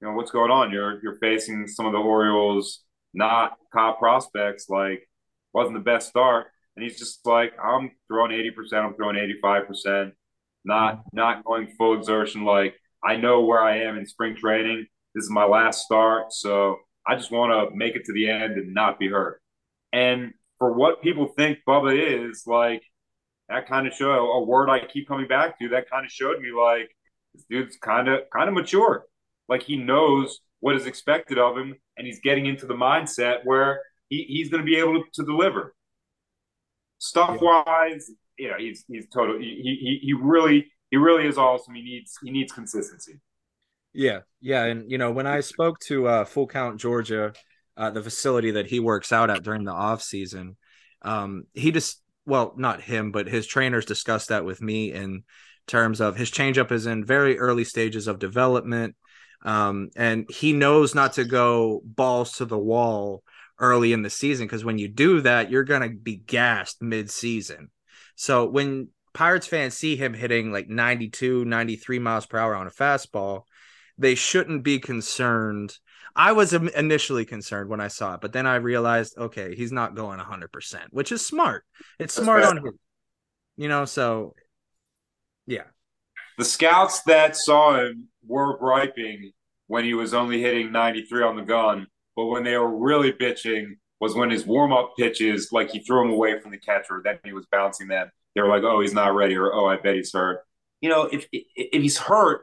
you know what's going on? You're you're facing some of the Orioles not top prospects. Like wasn't the best start, and he's just like, I'm throwing eighty percent. I'm throwing eighty five percent not not going full exertion. Like I know where I am in spring training. This is my last start, so I just want to make it to the end and not be hurt. And for what people think Bubba is, like that kind of show a word I keep coming back to. That kind of showed me like this dude's kind of kind of mature. Like he knows what is expected of him, and he's getting into the mindset where he, he's going to be able to, to deliver. Stuff wise, you know, he's he's total. He, he he really he really is awesome. He needs he needs consistency. Yeah, yeah, and you know when I spoke to uh, Full Count Georgia, uh, the facility that he works out at during the off season, um, he just well not him but his trainers discussed that with me in terms of his changeup is in very early stages of development, um, and he knows not to go balls to the wall early in the season because when you do that, you're gonna be gassed mid season. So when Pirates fans see him hitting like 92, 93 miles per hour on a fastball, they shouldn't be concerned. I was initially concerned when I saw it, but then I realized, okay, he's not going 100%, which is smart. It's That's smart on him. You know, so yeah. The scouts that saw him were griping when he was only hitting 93 on the gun, but when they were really bitching was when his warm up pitches, like he threw them away from the catcher, then he was bouncing them. They were like, "Oh, he's not ready," or "Oh, I bet he's hurt." You know, if if he's hurt,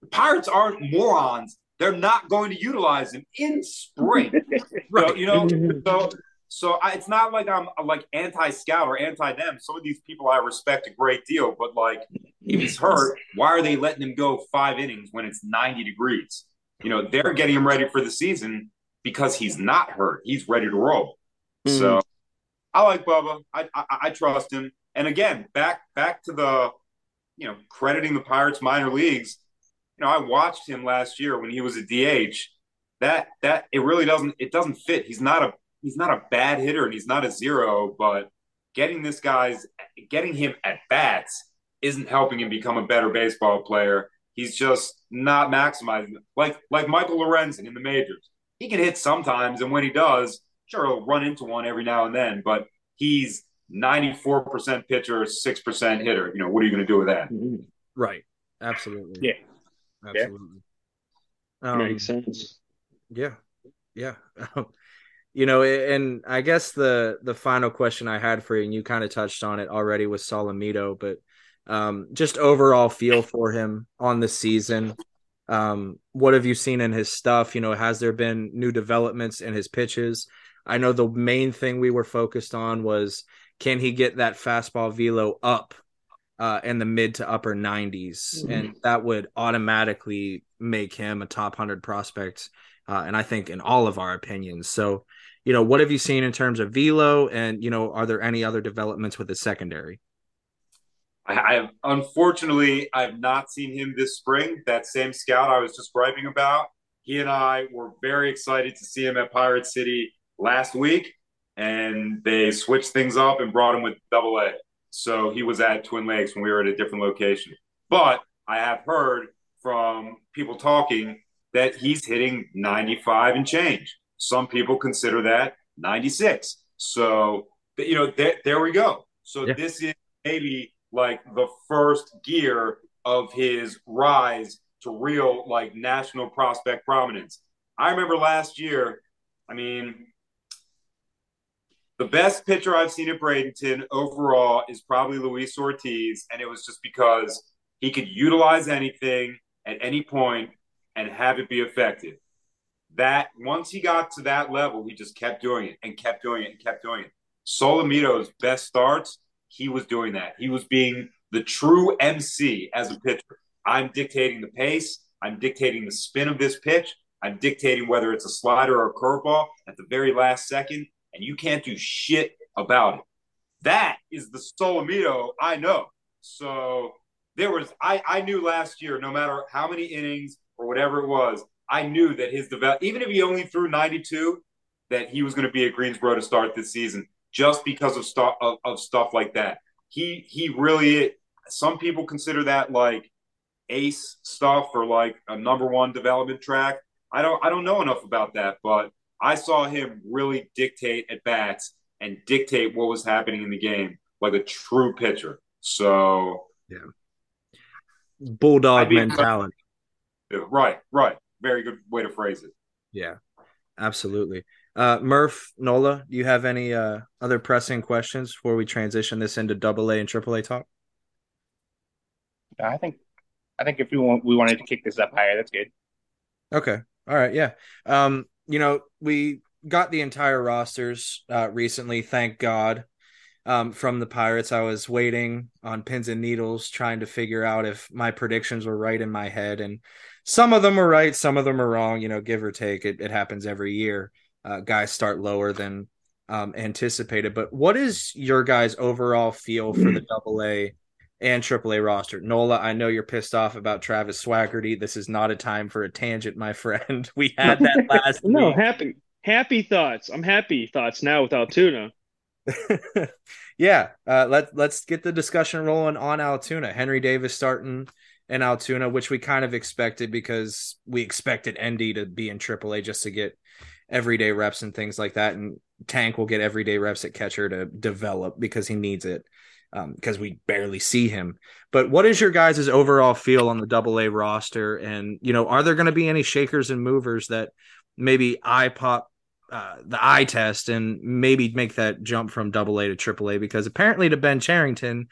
the Pirates aren't morons. They're not going to utilize him in spring. right. So, you know, so so I, it's not like I'm like anti-scout or anti-them. Some of these people I respect a great deal, but like if he's hurt, why are they letting him go five innings when it's 90 degrees? You know, they're getting him ready for the season because he's not hurt. He's ready to roll. Mm-hmm. So I like Bubba. I, I, I trust him. And again, back back to the you know crediting the Pirates minor leagues. You know, I watched him last year when he was a DH. That that it really doesn't it doesn't fit. He's not a he's not a bad hitter and he's not a zero, but getting this guy's getting him at bats isn't helping him become a better baseball player. He's just not maximizing like like Michael Lorenzen in the majors. He can hit sometimes, and when he does, sure he'll run into one every now and then, but he's 94% pitcher, 6% hitter. You know, what are you going to do with that? Mm-hmm. Right. Absolutely. Yeah. Absolutely. Yeah. Um, Makes sense. Yeah. Yeah. you know, and I guess the the final question I had for you, and you kind of touched on it already with Solometo, but um, just overall feel for him on the season. Um, what have you seen in his stuff? You know, has there been new developments in his pitches? I know the main thing we were focused on was can he get that fastball velo up uh, in the mid to upper 90s? Mm-hmm. And that would automatically make him a top 100 prospect. Uh, and I think in all of our opinions. So, you know, what have you seen in terms of velo, and you know, are there any other developments with the secondary? I have unfortunately I've not seen him this spring. That same scout I was just griping about, he and I were very excited to see him at Pirate City last week, and they switched things up and brought him with Double A. So he was at Twin Lakes when we were at a different location. But I have heard from people talking that he's hitting 95 and change. Some people consider that 96. So, you know, th- there we go. So yeah. this is maybe like the first gear of his rise to real like national prospect prominence. I remember last year, I mean, the best pitcher I've seen at Bradenton overall is probably Luis Ortiz, and it was just because he could utilize anything at any point and have it be effective that once he got to that level, he just kept doing it and kept doing it and kept doing it. Solometo's best starts, he was doing that. He was being the true MC as a pitcher. I'm dictating the pace. I'm dictating the spin of this pitch. I'm dictating whether it's a slider or a curveball at the very last second, and you can't do shit about it. That is the Solometo I know. So there was I, I knew last year, no matter how many innings or whatever it was, I knew that his develop, even if he only threw 92, that he was going to be at Greensboro to start this season just because of stuff of, of stuff like that. He he really. Some people consider that like ace stuff or like a number one development track. I don't I don't know enough about that, but I saw him really dictate at bats and dictate what was happening in the game like a true pitcher. So yeah, bulldog mentality. Right, right very good way to phrase it. Yeah, absolutely. Uh, Murph, Nola, do you have any uh, other pressing questions before we transition this into double A and triple A talk? I think I think if we want we wanted to kick this up higher, that's good. Okay. All right. Yeah. Um, you know, we got the entire rosters uh recently, thank God. Um, from the Pirates. I was waiting on pins and needles, trying to figure out if my predictions were right in my head. And some of them were right, some of them are wrong, you know, give or take. It, it happens every year. Uh, guys start lower than um, anticipated. But what is your guys' overall feel for the double A and triple A roster? Nola, I know you're pissed off about Travis Swaggerty. This is not a time for a tangent, my friend. We had that last No, week. happy happy thoughts. I'm happy thoughts now with Altoona. yeah, uh, let let's get the discussion rolling on Altoona. Henry Davis starting in Altoona, which we kind of expected because we expected ND to be in AAA just to get everyday reps and things like that, and Tank will get everyday reps at catcher to develop because he needs it because um, we barely see him. But what is your guys' overall feel on the Double A roster? And you know, are there going to be any shakers and movers that maybe I pop uh, the eye test and maybe make that jump from double A to triple A because apparently to Ben Cherington,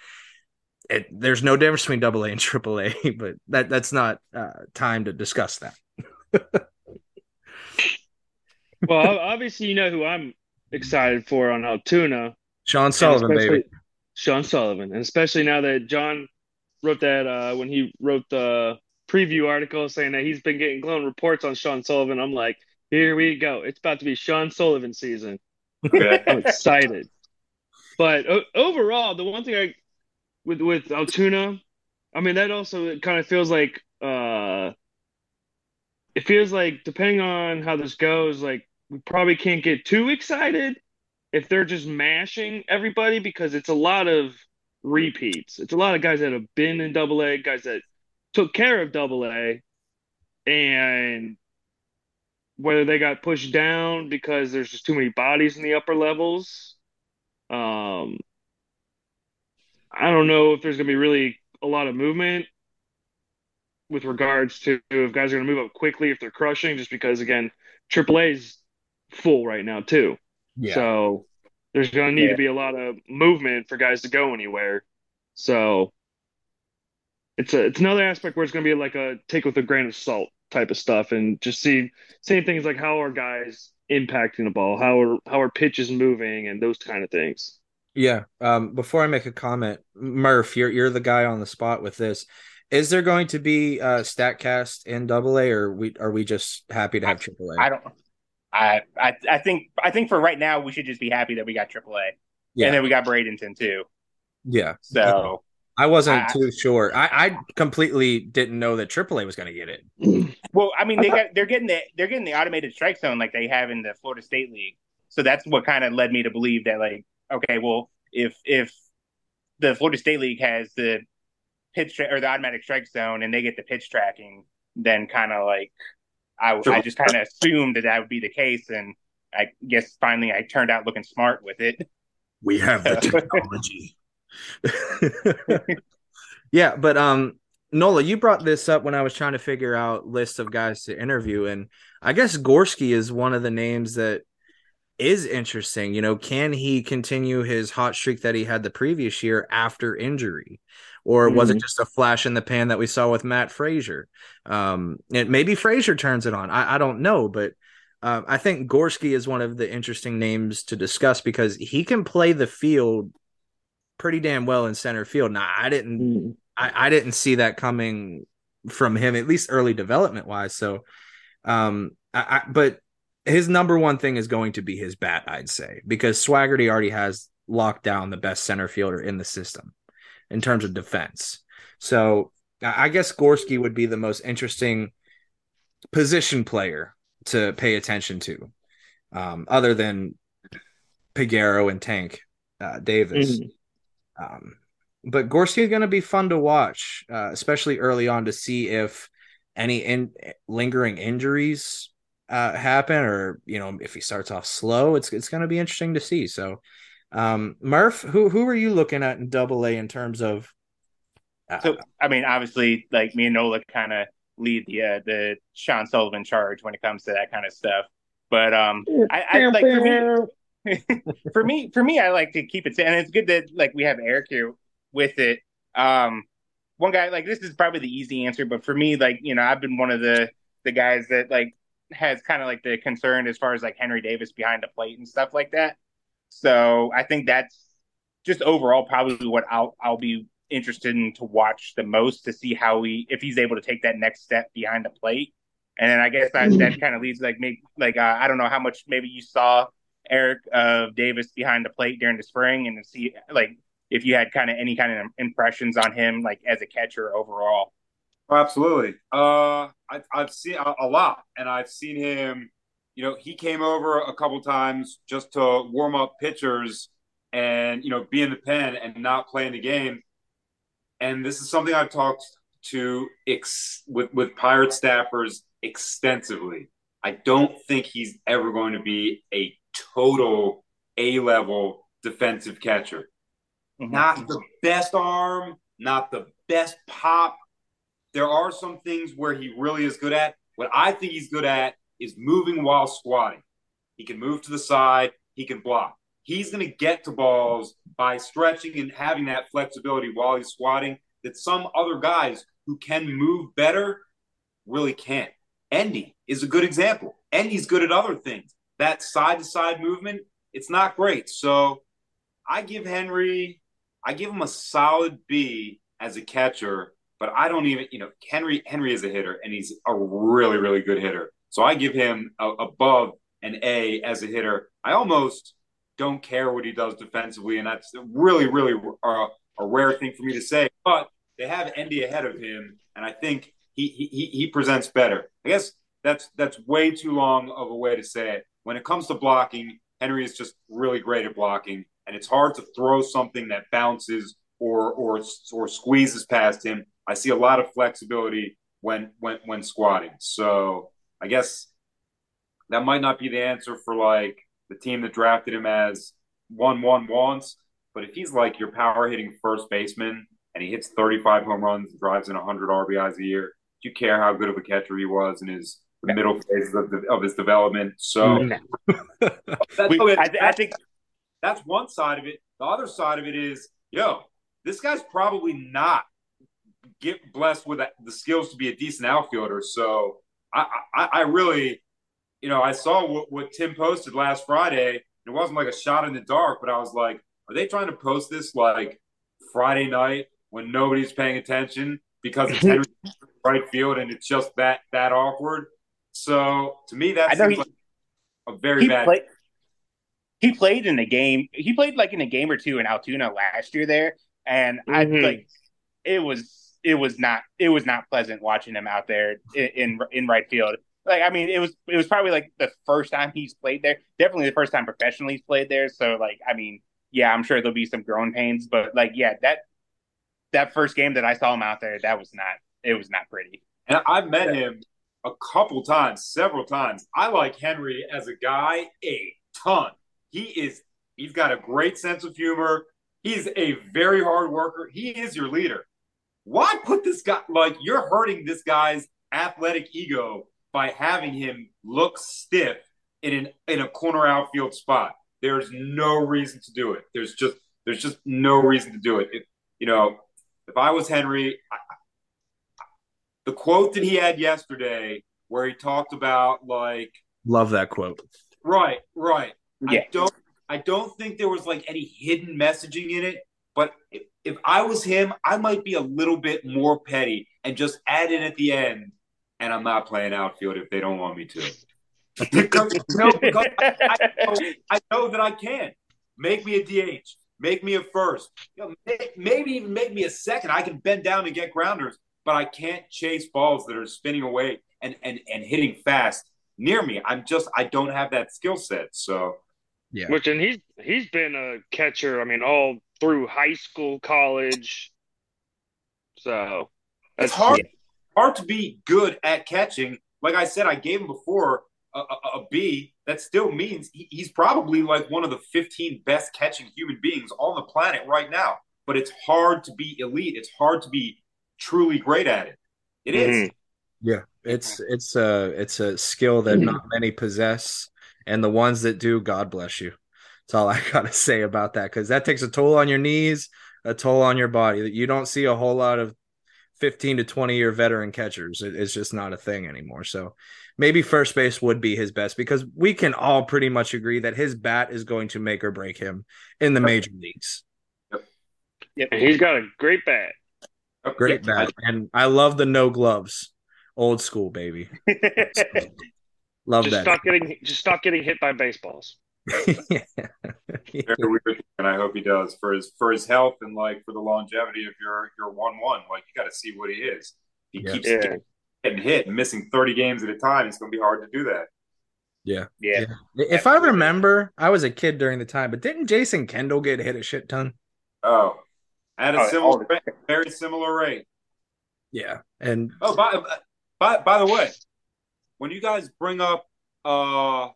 it, there's no difference between double A and triple A, but that that's not uh, time to discuss that. well, obviously, you know who I'm excited for on Altoona. Sean Sullivan, baby. Sean Sullivan, and especially now that John wrote that uh, when he wrote the preview article saying that he's been getting glowing reports on Sean Sullivan, I'm like, here we go. It's about to be Sean Sullivan season. I'm excited. But o- overall, the one thing I with with Altoona, I mean that also kind of feels like uh it feels like depending on how this goes, like we probably can't get too excited if they're just mashing everybody because it's a lot of repeats. It's a lot of guys that have been in double A, guys that took care of double A, and whether they got pushed down because there's just too many bodies in the upper levels. Um, I don't know if there's going to be really a lot of movement with regards to if guys are going to move up quickly if they're crushing, just because again, AAA's full right now too. Yeah. So there's going to need yeah. to be a lot of movement for guys to go anywhere. So it's a it's another aspect where it's going to be like a take with a grain of salt type of stuff and just see same things like how are guys impacting the ball, how are how are pitches moving and those kind of things. Yeah. Um, before I make a comment, Murph, you're you're the guy on the spot with this. Is there going to be a Statcast in Double A, or we are we just happy to have Triple A? I don't. I, I I think I think for right now we should just be happy that we got AAA, yeah. and then we got Bradenton too. Yeah. So I wasn't I, too sure. I, I completely didn't know that AAA was going to get it. Well, I mean, they got they're getting the they're getting the automated strike zone like they have in the Florida State League. So that's what kind of led me to believe that like, okay, well, if if the Florida State League has the pitch tra- or the automatic strike zone and they get the pitch tracking, then kind of like I, I just kind of assumed that that would be the case, and I guess finally I turned out looking smart with it. We have the technology. yeah, but um Nola, you brought this up when I was trying to figure out lists of guys to interview, and I guess Gorski is one of the names that is interesting. You know, can he continue his hot streak that he had the previous year after injury? Or was mm-hmm. it just a flash in the pan that we saw with Matt Fraizer? Um, and maybe Fraizer turns it on. I, I don't know, but uh, I think Gorski is one of the interesting names to discuss because he can play the field pretty damn well in center field. Now I didn't mm. I, I didn't see that coming from him, at least early development wise. So um I, I but his number one thing is going to be his bat, I'd say, because Swaggerty already has locked down the best center fielder in the system in terms of defense. So I guess Gorski would be the most interesting position player to pay attention to, um, other than Peguero and Tank uh, Davis. Mm-hmm. Um, but Gorski is going to be fun to watch, uh, especially early on to see if any in- lingering injuries uh, happen, or you know if he starts off slow. It's it's going to be interesting to see. So, um, Murph, who who are you looking at in Double A in terms of? Uh, so I mean, obviously, like me and Nola kind of lead the uh, the Sean Sullivan charge when it comes to that kind of stuff. But um, I, I like for me, for me, for me, I like to keep it, and it's good that like we have Eric here with it. Um, one guy like this is probably the easy answer, but for me, like you know, I've been one of the the guys that like has kind of like the concern as far as like Henry Davis behind the plate and stuff like that. So I think that's just overall probably what I'll I'll be interested in to watch the most to see how he if he's able to take that next step behind the plate. And then I guess that that kind of leads like maybe like uh, I don't know how much maybe you saw Eric of uh, Davis behind the plate during the spring and to see like if you had kind of any kind of impressions on him like as a catcher overall. Oh, absolutely. Uh, I, have seen a, a, lot, and I've seen him. You know, he came over a couple times just to warm up pitchers and you know be in the pen and not play in the game. And this is something I've talked to ex- with with pirate staffers extensively. I don't think he's ever going to be a total A level defensive catcher. Mm-hmm. Not the best arm, not the best pop. There are some things where he really is good at. What I think he's good at is moving while squatting. He can move to the side, he can block. He's going to get to balls by stretching and having that flexibility while he's squatting that some other guys who can move better really can't. Endy is a good example. Endy's good at other things. That side to side movement, it's not great. So I give Henry I give him a solid B as a catcher, but I don't even, you know, Henry Henry is a hitter and he's a really really good hitter. So I give him a, above an A as a hitter. I almost don't care what he does defensively, and that's really really a, a rare thing for me to say. But they have Endy ahead of him, and I think he he he presents better. I guess that's that's way too long of a way to say it. When it comes to blocking, Henry is just really great at blocking and it's hard to throw something that bounces or or or squeezes past him. I see a lot of flexibility when when when squatting. So I guess that might not be the answer for like the team that drafted him as one one wants. But if he's like your power hitting first baseman and he hits 35 home runs and drives in 100 RBIs a year, do you care how good of a catcher he was in his the middle phases of, the, of his development? So we, I, I think that's one side of it. The other side of it is, yo, this guy's probably not get blessed with the skills to be a decent outfielder. So I, I, I really, you know, I saw what, what Tim posted last Friday. It wasn't like a shot in the dark, but I was like, are they trying to post this like Friday night when nobody's paying attention because it's right field and it's just that that awkward? So to me, that seems he, like a very bad. Play, he played in a game. He played like in a game or two in Altoona last year there, and mm-hmm. I like it was it was not it was not pleasant watching him out there in, in in right field. Like I mean, it was it was probably like the first time he's played there. Definitely the first time professionally he's played there. So like I mean, yeah, I'm sure there'll be some growing pains, but like yeah, that that first game that I saw him out there, that was not it was not pretty. And I met him a couple times, several times. I like Henry as a guy a ton. He is he's got a great sense of humor. He's a very hard worker. He is your leader. Why put this guy like you're hurting this guy's athletic ego by having him look stiff in an in a corner outfield spot? There's no reason to do it. There's just there's just no reason to do it. it you know, if I was Henry, I, the quote that he had yesterday where he talked about like love that quote. Right, right. Yeah. I don't I don't think there was like any hidden messaging in it, but if, if I was him, I might be a little bit more petty and just add in at the end, and I'm not playing outfield if they don't want me to. because, no, because I, I, know, I, know, that I can. Make me a DH. Make me a first. You know, make, maybe even make me a second. I can bend down and get grounders, but I can't chase balls that are spinning away and, and, and hitting fast near me. I'm just I don't have that skill set. So yeah. Which and he's he's been a catcher. I mean, all through high school, college. So it's hard yeah. hard to be good at catching. Like I said, I gave him before a, a, a B. That still means he, he's probably like one of the 15 best catching human beings on the planet right now. But it's hard to be elite. It's hard to be truly great at it. It mm-hmm. is. Yeah, it's it's a it's a skill that not many possess and the ones that do, God bless you. That's all I gotta say about that because that takes a toll on your knees, a toll on your body. That you don't see a whole lot of 15 to 20 year veteran catchers. It's just not a thing anymore. So maybe first base would be his best because we can all pretty much agree that his bat is going to make or break him in the major leagues. Yep. yep. And he's got a great bat. Great yep. bat. And I love the no gloves. Old school, baby. love just that. Stop getting just stop getting hit by baseballs. yeah. Very weird, and I hope he does for his for his health and like for the longevity of your your one one. Like you got to see what he is. He yeah. keeps yeah. getting hit and missing thirty games at a time. It's going to be hard to do that. Yeah. yeah, yeah. If I remember, I was a kid during the time, but didn't Jason Kendall get hit a shit ton? Oh, at a oh, similar rate, very similar rate. Yeah, and oh, by by by the way, when you guys bring up uh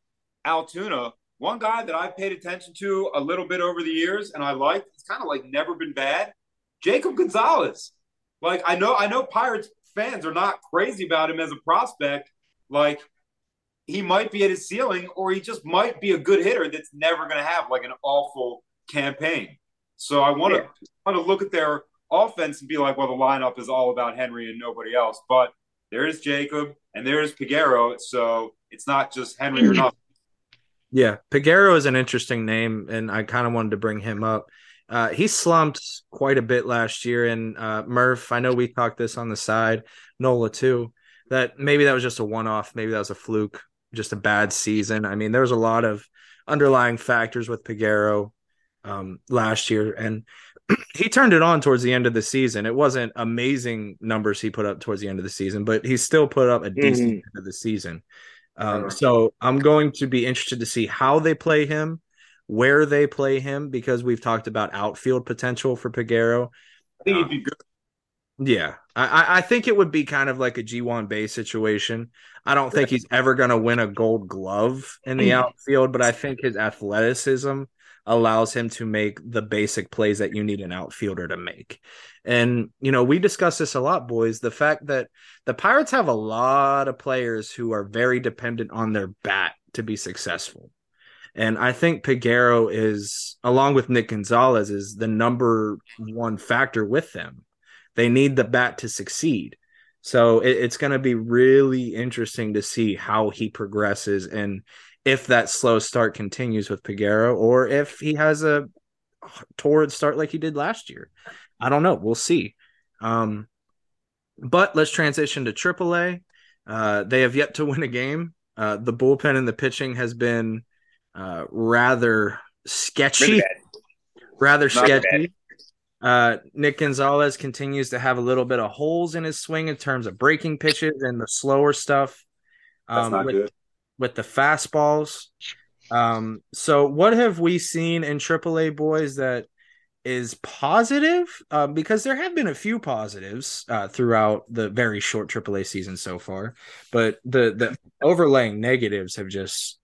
Altoona, one guy that I've paid attention to a little bit over the years and I like, it's kind of like never been bad. Jacob Gonzalez. Like I know I know Pirates fans are not crazy about him as a prospect. Like he might be at his ceiling or he just might be a good hitter that's never going to have like an awful campaign. So I want to yeah. want to look at their offense and be like, well, the lineup is all about Henry and nobody else. But there is Jacob and there is Peguero, so it's not just Henry or nothing. Yeah, Peguero is an interesting name, and I kind of wanted to bring him up. Uh, he slumped quite a bit last year, and uh, Murph. I know we talked this on the side, Nola too. That maybe that was just a one-off. Maybe that was a fluke, just a bad season. I mean, there was a lot of underlying factors with Peguero um, last year, and he turned it on towards the end of the season. It wasn't amazing numbers he put up towards the end of the season, but he still put up a decent mm-hmm. end of the season. Um, so I'm going to be interested to see how they play him, where they play him, because we've talked about outfield potential for Peguero. I think he'd be good. Yeah, I, I think it would be kind of like a Ji-hwan Bae situation. I don't think he's ever going to win a Gold Glove in the outfield, but I think his athleticism allows him to make the basic plays that you need an outfielder to make. And, you know, we discuss this a lot, boys. The fact that the Pirates have a lot of players who are very dependent on their bat to be successful. And I think Peguero is, along with Nick Gonzales, is the number one factor with them. They need the bat to succeed. So it, it's going to be really interesting to see how he progresses and if that slow start continues with Peguero or if he has a torrid start like he did last year. I don't know. We'll see. Um, but let's transition to AAA. Uh, they have yet to win a game. Uh, the bullpen and the pitching has been uh, rather sketchy. Rather Not sketchy. Uh, Nick Gonzales continues to have a little bit of holes in his swing in terms of breaking pitches and the slower stuff. Um, That's not good. With the fastballs. Um, so what have we seen in AAA boys that is positive um, because there have been a few positives uh, throughout the very short AAA season so far, but the the overlaying negatives have just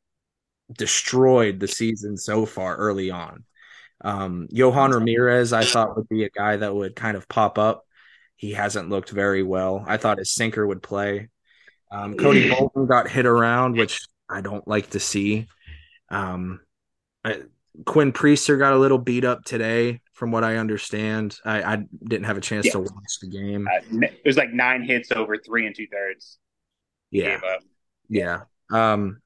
destroyed the season so far early on. Um, Yohan Ramirez, I thought would be a guy that would kind of pop up. He hasn't looked very well. I thought his sinker would play. Um, Cody Bolton got hit around, which I don't like to see. Um, I, Quinn Priester got a little beat up today from what I understand. I, I didn't have a chance yeah. to watch the game. Uh, it was like nine hits over three and two thirds. Yeah. Yeah. Um,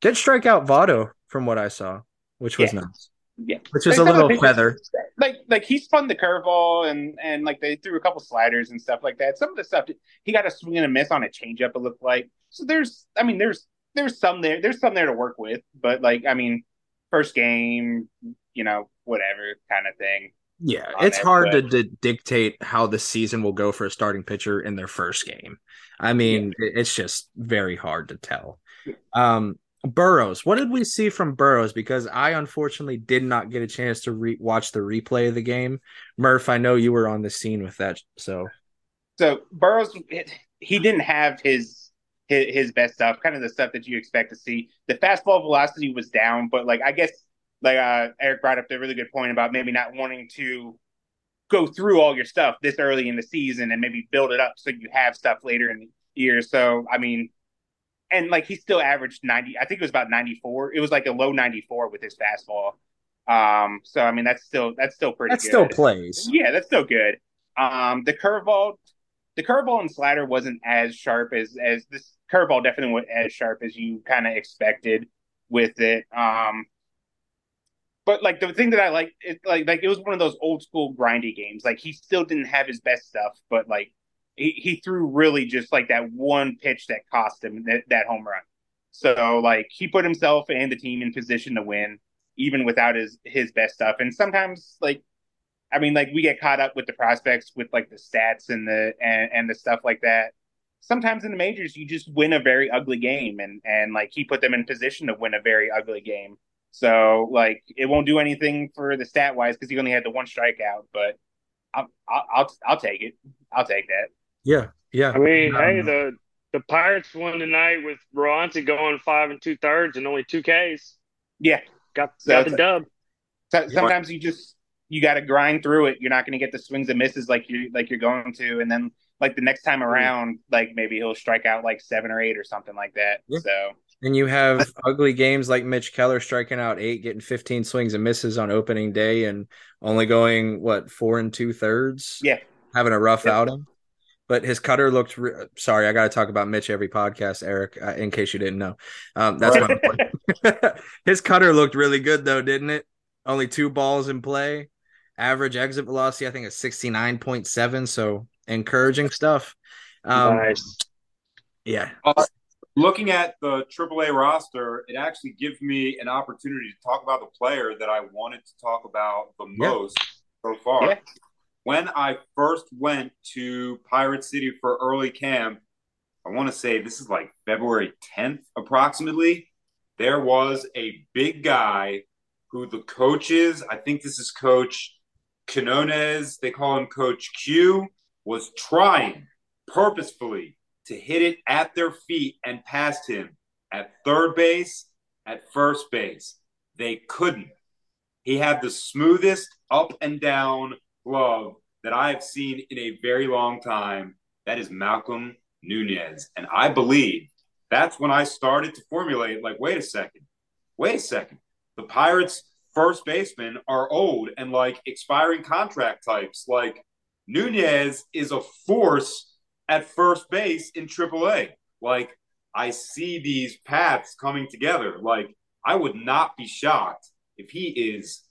did strike out Votto from what I saw, which was yeah. nice. Yeah. Which is a little feather. Like like he spun the curveball and and like they threw a couple sliders and stuff like that. Some of the stuff he got a swing and a miss on a changeup, it looked like. So there's I mean there's there's some there there's some there to work with, but like I mean, first game, you know, whatever kind of thing. Yeah, it's hard to, to, dictate how the season will go for a starting pitcher in their first game. I mean, yeah. it's just very hard to tell. Um, Burrows, what did we see from Burrows? Because I unfortunately did not get a chance to re- watch the replay of the game. Murph, I know you were on the scene with that, so. So Burrows, he didn't have his his, his best stuff, kind of the stuff that you expect to see. The fastball velocity was down, but like I guess like uh, Eric brought up the really good point about maybe not wanting to go through all your stuff this early in the season and maybe build it up so you have stuff later in the year. So I mean, and like he still averaged ninety. I think it was about ninety four. It was like a low ninety four with his fastball. Um, so I mean, that's still that's still pretty. That still plays. Yeah, that's still good. Um, the curveball, the curveball and slider wasn't as sharp as as this curveball definitely was as sharp as you kind of expected with it. Um, but like the thing that I like, it like like it was one of those old school grindy games. Like he still didn't have his best stuff, but like he, he threw really just like that one pitch that cost him that, that home run. So like he put himself and the team in position to win, even without his his best stuff. And sometimes like I mean, like we get caught up with the prospects with like the stats and the and, and the stuff like that. Sometimes in the majors, you just win a very ugly game, and and like he put them in position to win a very ugly game. So like it won't do anything for the stat wise because he only had the one strikeout, but I'll, I'll I'll I'll take it. I'll take that. Yeah, yeah. I mean, um, hey, the the Pirates won tonight with Roansy going five and two thirds and only two Ks. Yeah, got got the dub. sometimes you just you got to grind through it. You're not going to get the swings and misses like you like you're going to, and then like the next time around, like maybe he'll strike out like seven or eight or something like that. Yeah. So. And you have ugly games like Mitch Keller striking out eight, getting 15 swings and misses on opening day, and only going what four and two thirds. Yeah, having a rough yep. outing. But his cutter looked. Re- Sorry, I got to talk about Mitch every podcast, Eric. Uh, in case you didn't know, um, that's my point. his cutter looked really good though, didn't it? Only two balls in play average exit velocity, I think, is 69.7. So encouraging stuff. Um, nice. Yeah. Uh, looking at the AAA roster, it actually gives me an opportunity to talk about the player that I wanted to talk about the yeah. most so far. Yeah. When I first went to Pirate City for early camp, I want to say this is like February 10th, approximately. There was a big guy who the coaches, I think this is coach Quinones, they call him Coach Q, was trying purposefully to hit it at their feet and past him at third base, at first base. They couldn't. He had the smoothest up and down glove that I have seen in a very long time. That is Malcolm Nunez. And I believe that's when I started to formulate like, wait a second, wait a second. The Pirates first basemen are old and like expiring contract types. Like Nunez is a force at first base in AAA. Like I see these paths coming together. Like I would not be shocked if he is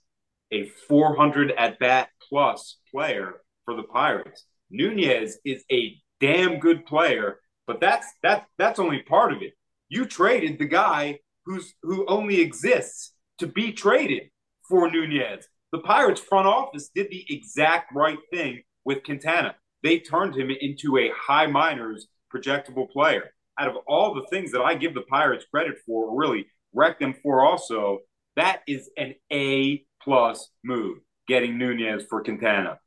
a 400 at bat plus player for the Pirates. Nunez is a damn good player, but that's that's that's only part of it. You traded the guy who's who only exists to be traded for Nunez. The Pirates front office did the exact right thing with Quintana. They turned him into a high minors projectable player. Out of all the things that I give the Pirates credit for, really wreck them for also, that is an A plus move, getting Nunez for Quintana.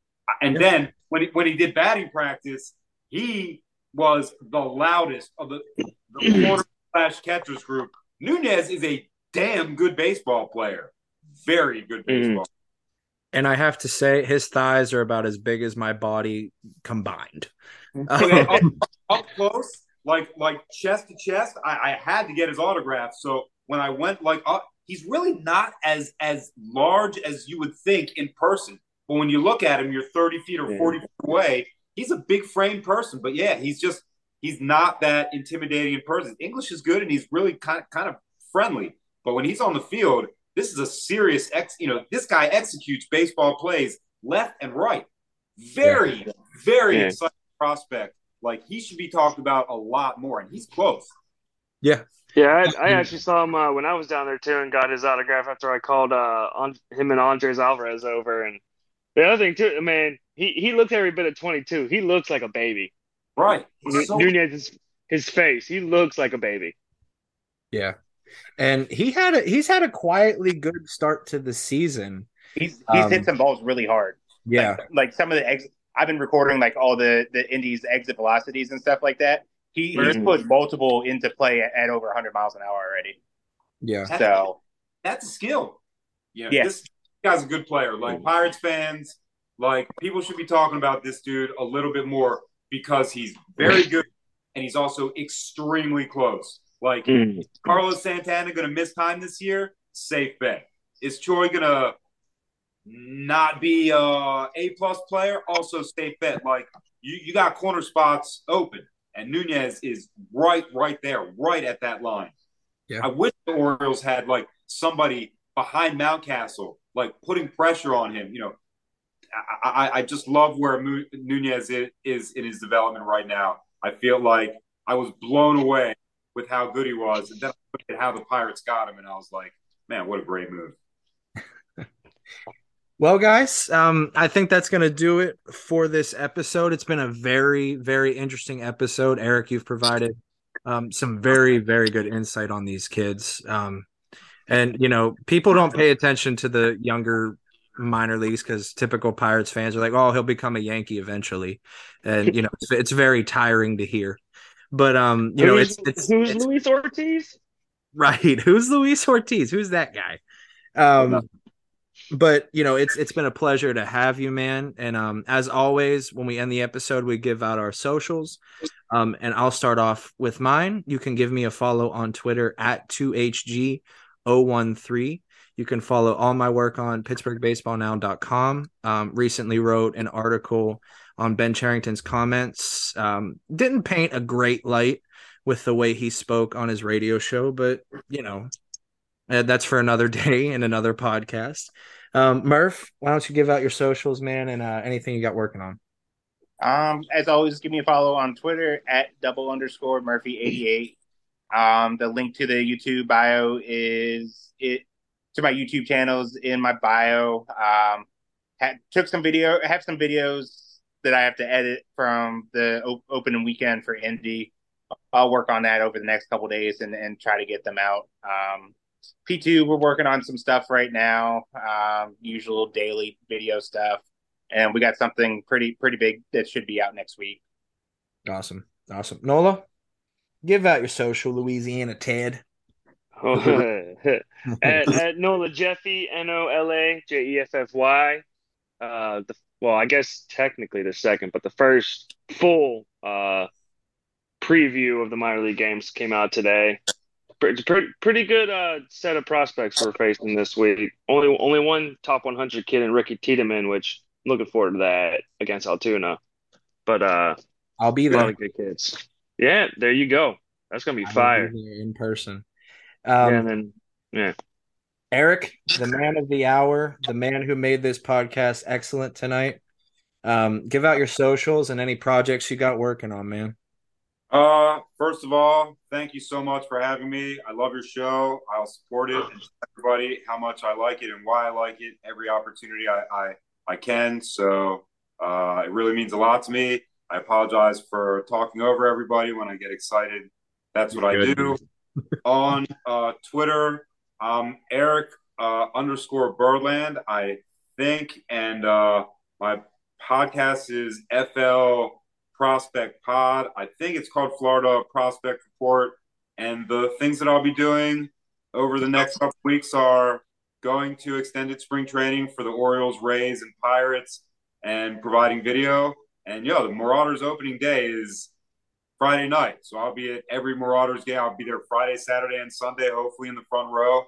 And then when he, when he did batting practice, he was the loudest of the, the corner slash catchers group. Nunez is a damn good baseball player very good mm-hmm. baseball. Mm. And I have to say, his thighs are about as big as my body combined. up, up, close, like like chest to chest, I, I had to get his autograph. So when I went like up, he's really not as as large as you would think in person. But when you look at him, you're 30 feet or 40 feet away. He's a big frame person, but yeah, he's just he's not that intimidating in person. English is good and he's really kind of, kind of friendly. But when he's on the field, this is a serious ex. You know, this guy executes baseball plays left and right. Very, yeah. very yeah. exciting prospect. Like he should be talked about a lot more, and he's close. Yeah. Yeah, I, I actually saw him uh, when I was down there too, and got his autograph after I called uh, on him and Andres Alvarez over. And the other thing too, man, he he looks every bit of twenty two. He looks like a baby. Right. So- Nunez, his, his face, he looks like a baby. Yeah, and he had a he's had a quietly good start to the season. He's he's um, hit some balls really hard. Yeah, like, like some of the ex- I've been recording like all the the Indies exit velocities and stuff like that. He mm-hmm. he's put multiple into play at, at, over 100 miles an hour already. Yeah, that's, so that's a skill. Yeah, yeah. this guy's a good player. Like Pirates fans, like people should be talking about this dude a little bit more because he's very good and he's also extremely close. Like, mm. Carlos Santana going to miss time this year? Safe bet. Is Choi going to not be a A plus player? Also safe bet. Like, you, you got corner spots open, and Nunez is right, right there, right at that line. Yeah. I wish the Orioles had like somebody behind Mountcastle, like putting pressure on him. You know, I, I, I just love where Nunez is in his development right now. I feel like I was blown away with how good he was, and then I looked at how the Pirates got him, and I was like, man, what a great move. Well, guys, um, I think that's going to do it for this episode. It's been a very, very interesting episode. Eric, you've provided um, some very, very good insight on these kids. Um, and, you know, people don't pay attention to the younger minor leagues because typical Pirates fans are like, oh, he'll become a Yankee eventually. And, you know, it's, it's very tiring to hear. But, um, you know, it's, it's who's it's, Luis Ortiz? Right. Who's Luis Ortiz? Who's that guy? Um, but you know it's it's been a pleasure to have you man. And um as always when we end the episode we give out our socials. Um and i'll start off with mine. You can give me a follow on twitter at 2hg013 you can follow all my work on pittsburghbaseballnow.com um recently wrote an article on ben cherington's comments. Um didn't paint a great light with the way he spoke on his radio show but you know uh, that's for another day and another podcast. Um, Murph, why don't you give out your socials, man, and uh, anything you got working on? Um, as always, give me a follow on Twitter at double underscore Murphy eighty eight. Um, the link to the YouTube bio is it to my YouTube channels in my bio. Um, took some video, I have some videos that I have to edit from the op- opening weekend for Indy. I'll work on that over the next couple days and, and try to get them out. Um, P2, we're working on some stuff right now, um, usual daily video stuff. And we got something pretty pretty big that should be out next week. Awesome. Awesome. Nola, give out your social Louisiana Ted. Oh, at, at Nola Jeffy, N O L A J E F F Y. Uh, the well, I guess technically the second, but the first full uh preview of the minor league games came out today pretty, pretty, pretty good uh, set of prospects we're facing this week. Only only one top 100 kid in Ricky Tiedemann, which I'm looking forward to that against Altoona. But uh, I'll be there. A lot of good kids. Yeah, there you go. That's gonna be fire be in person. Um, yeah, and then yeah. Eric, the man of the hour, the man who made this podcast excellent tonight. Um, give out your socials and any projects you got working on, man. Uh, first of all, thank you so much for having me. I love your show. I'll support it and everybody how much I like it and why I like it every opportunity I I, I can. So uh, it really means a lot to me. I apologize for talking over everybody when I get excited. That's what I do. On uh, Twitter, um, Eric uh, underscore Birdland, I think, and uh, my podcast is FL Prospect Pod. I think it's called Florida Prospect Report. And the things that I'll be doing over the next couple weeks are going to extended spring training for the Orioles, Rays, and Pirates and providing video. And yeah, the Marauders opening day is Friday night. So I'll be at every Marauders game. I'll be there Friday, Saturday, and Sunday, hopefully in the front row,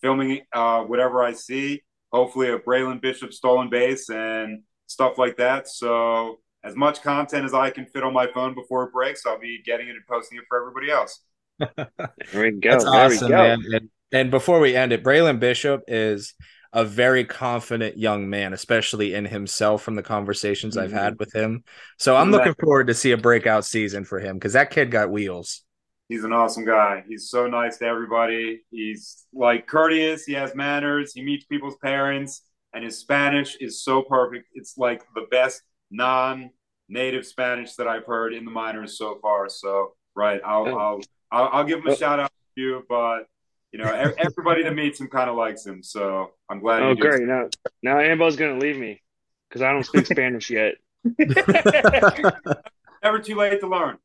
filming uh, whatever I see. Hopefully a Braylon Bishop stolen base and stuff like that. So as much content as I can fit on my phone before it breaks, I'll be getting it and posting it for everybody else. there we go. That's there awesome, go. man. And, and, before we end it, Braylon Bishop is a very confident young man, especially in himself from the conversations mm-hmm. I've had with him. So I'm looking forward to see a breakout season for him because that kid got wheels. He's an awesome guy. He's so nice to everybody. He's like courteous. He has manners. He meets people's parents, and his Spanish is so perfect. It's like the best non-native Spanish that I've heard in the minors so far. So, right, I'll I'll I'll, I'll give him a shout out to you, but you know, everybody that meets him kind of likes him. So I'm glad. Oh, great! Now, now Ambo's gonna leave me because I don't speak Spanish yet. Never too late to learn.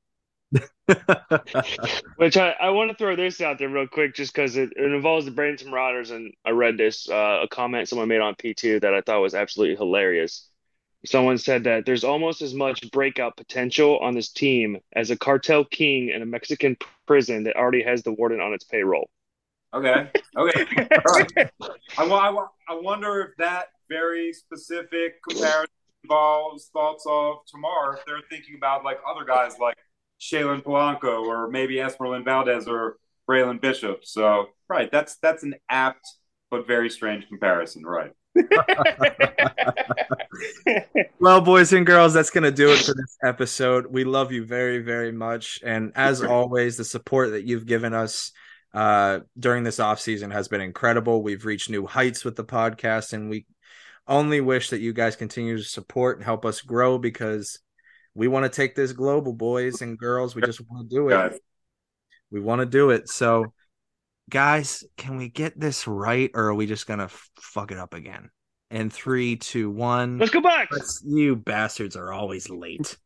Which I, I want to throw this out there real quick just because it, it involves the Bradenton Marauders. And I read this, uh, a comment someone made on P2 that I thought was absolutely hilarious someone said that there's almost as much breakout potential on this team as a cartel king in a Mexican prison that already has the warden on its payroll. Okay. Okay. I, I, I wonder if that very specific comparison involves thoughts of Termarr if they're thinking about like other guys like Shalin Polanco or maybe Esmerlyn Valdez or Braylon Bishop. So right, that's that's an apt but very strange comparison, right? Well, boys and girls, that's going to do it for this episode. We love you very, very much. And as always, the support that you've given us uh, during this off season has been incredible. We've reached new heights with the podcast, and we only wish that you guys continue to support and help us grow because we want to take this global, boys and girls. We just want to do it. We want to do it. So, guys, can we get this right, or are we just gonna fuck it up again? And three, two, one. Let's go back. You bastards are always late.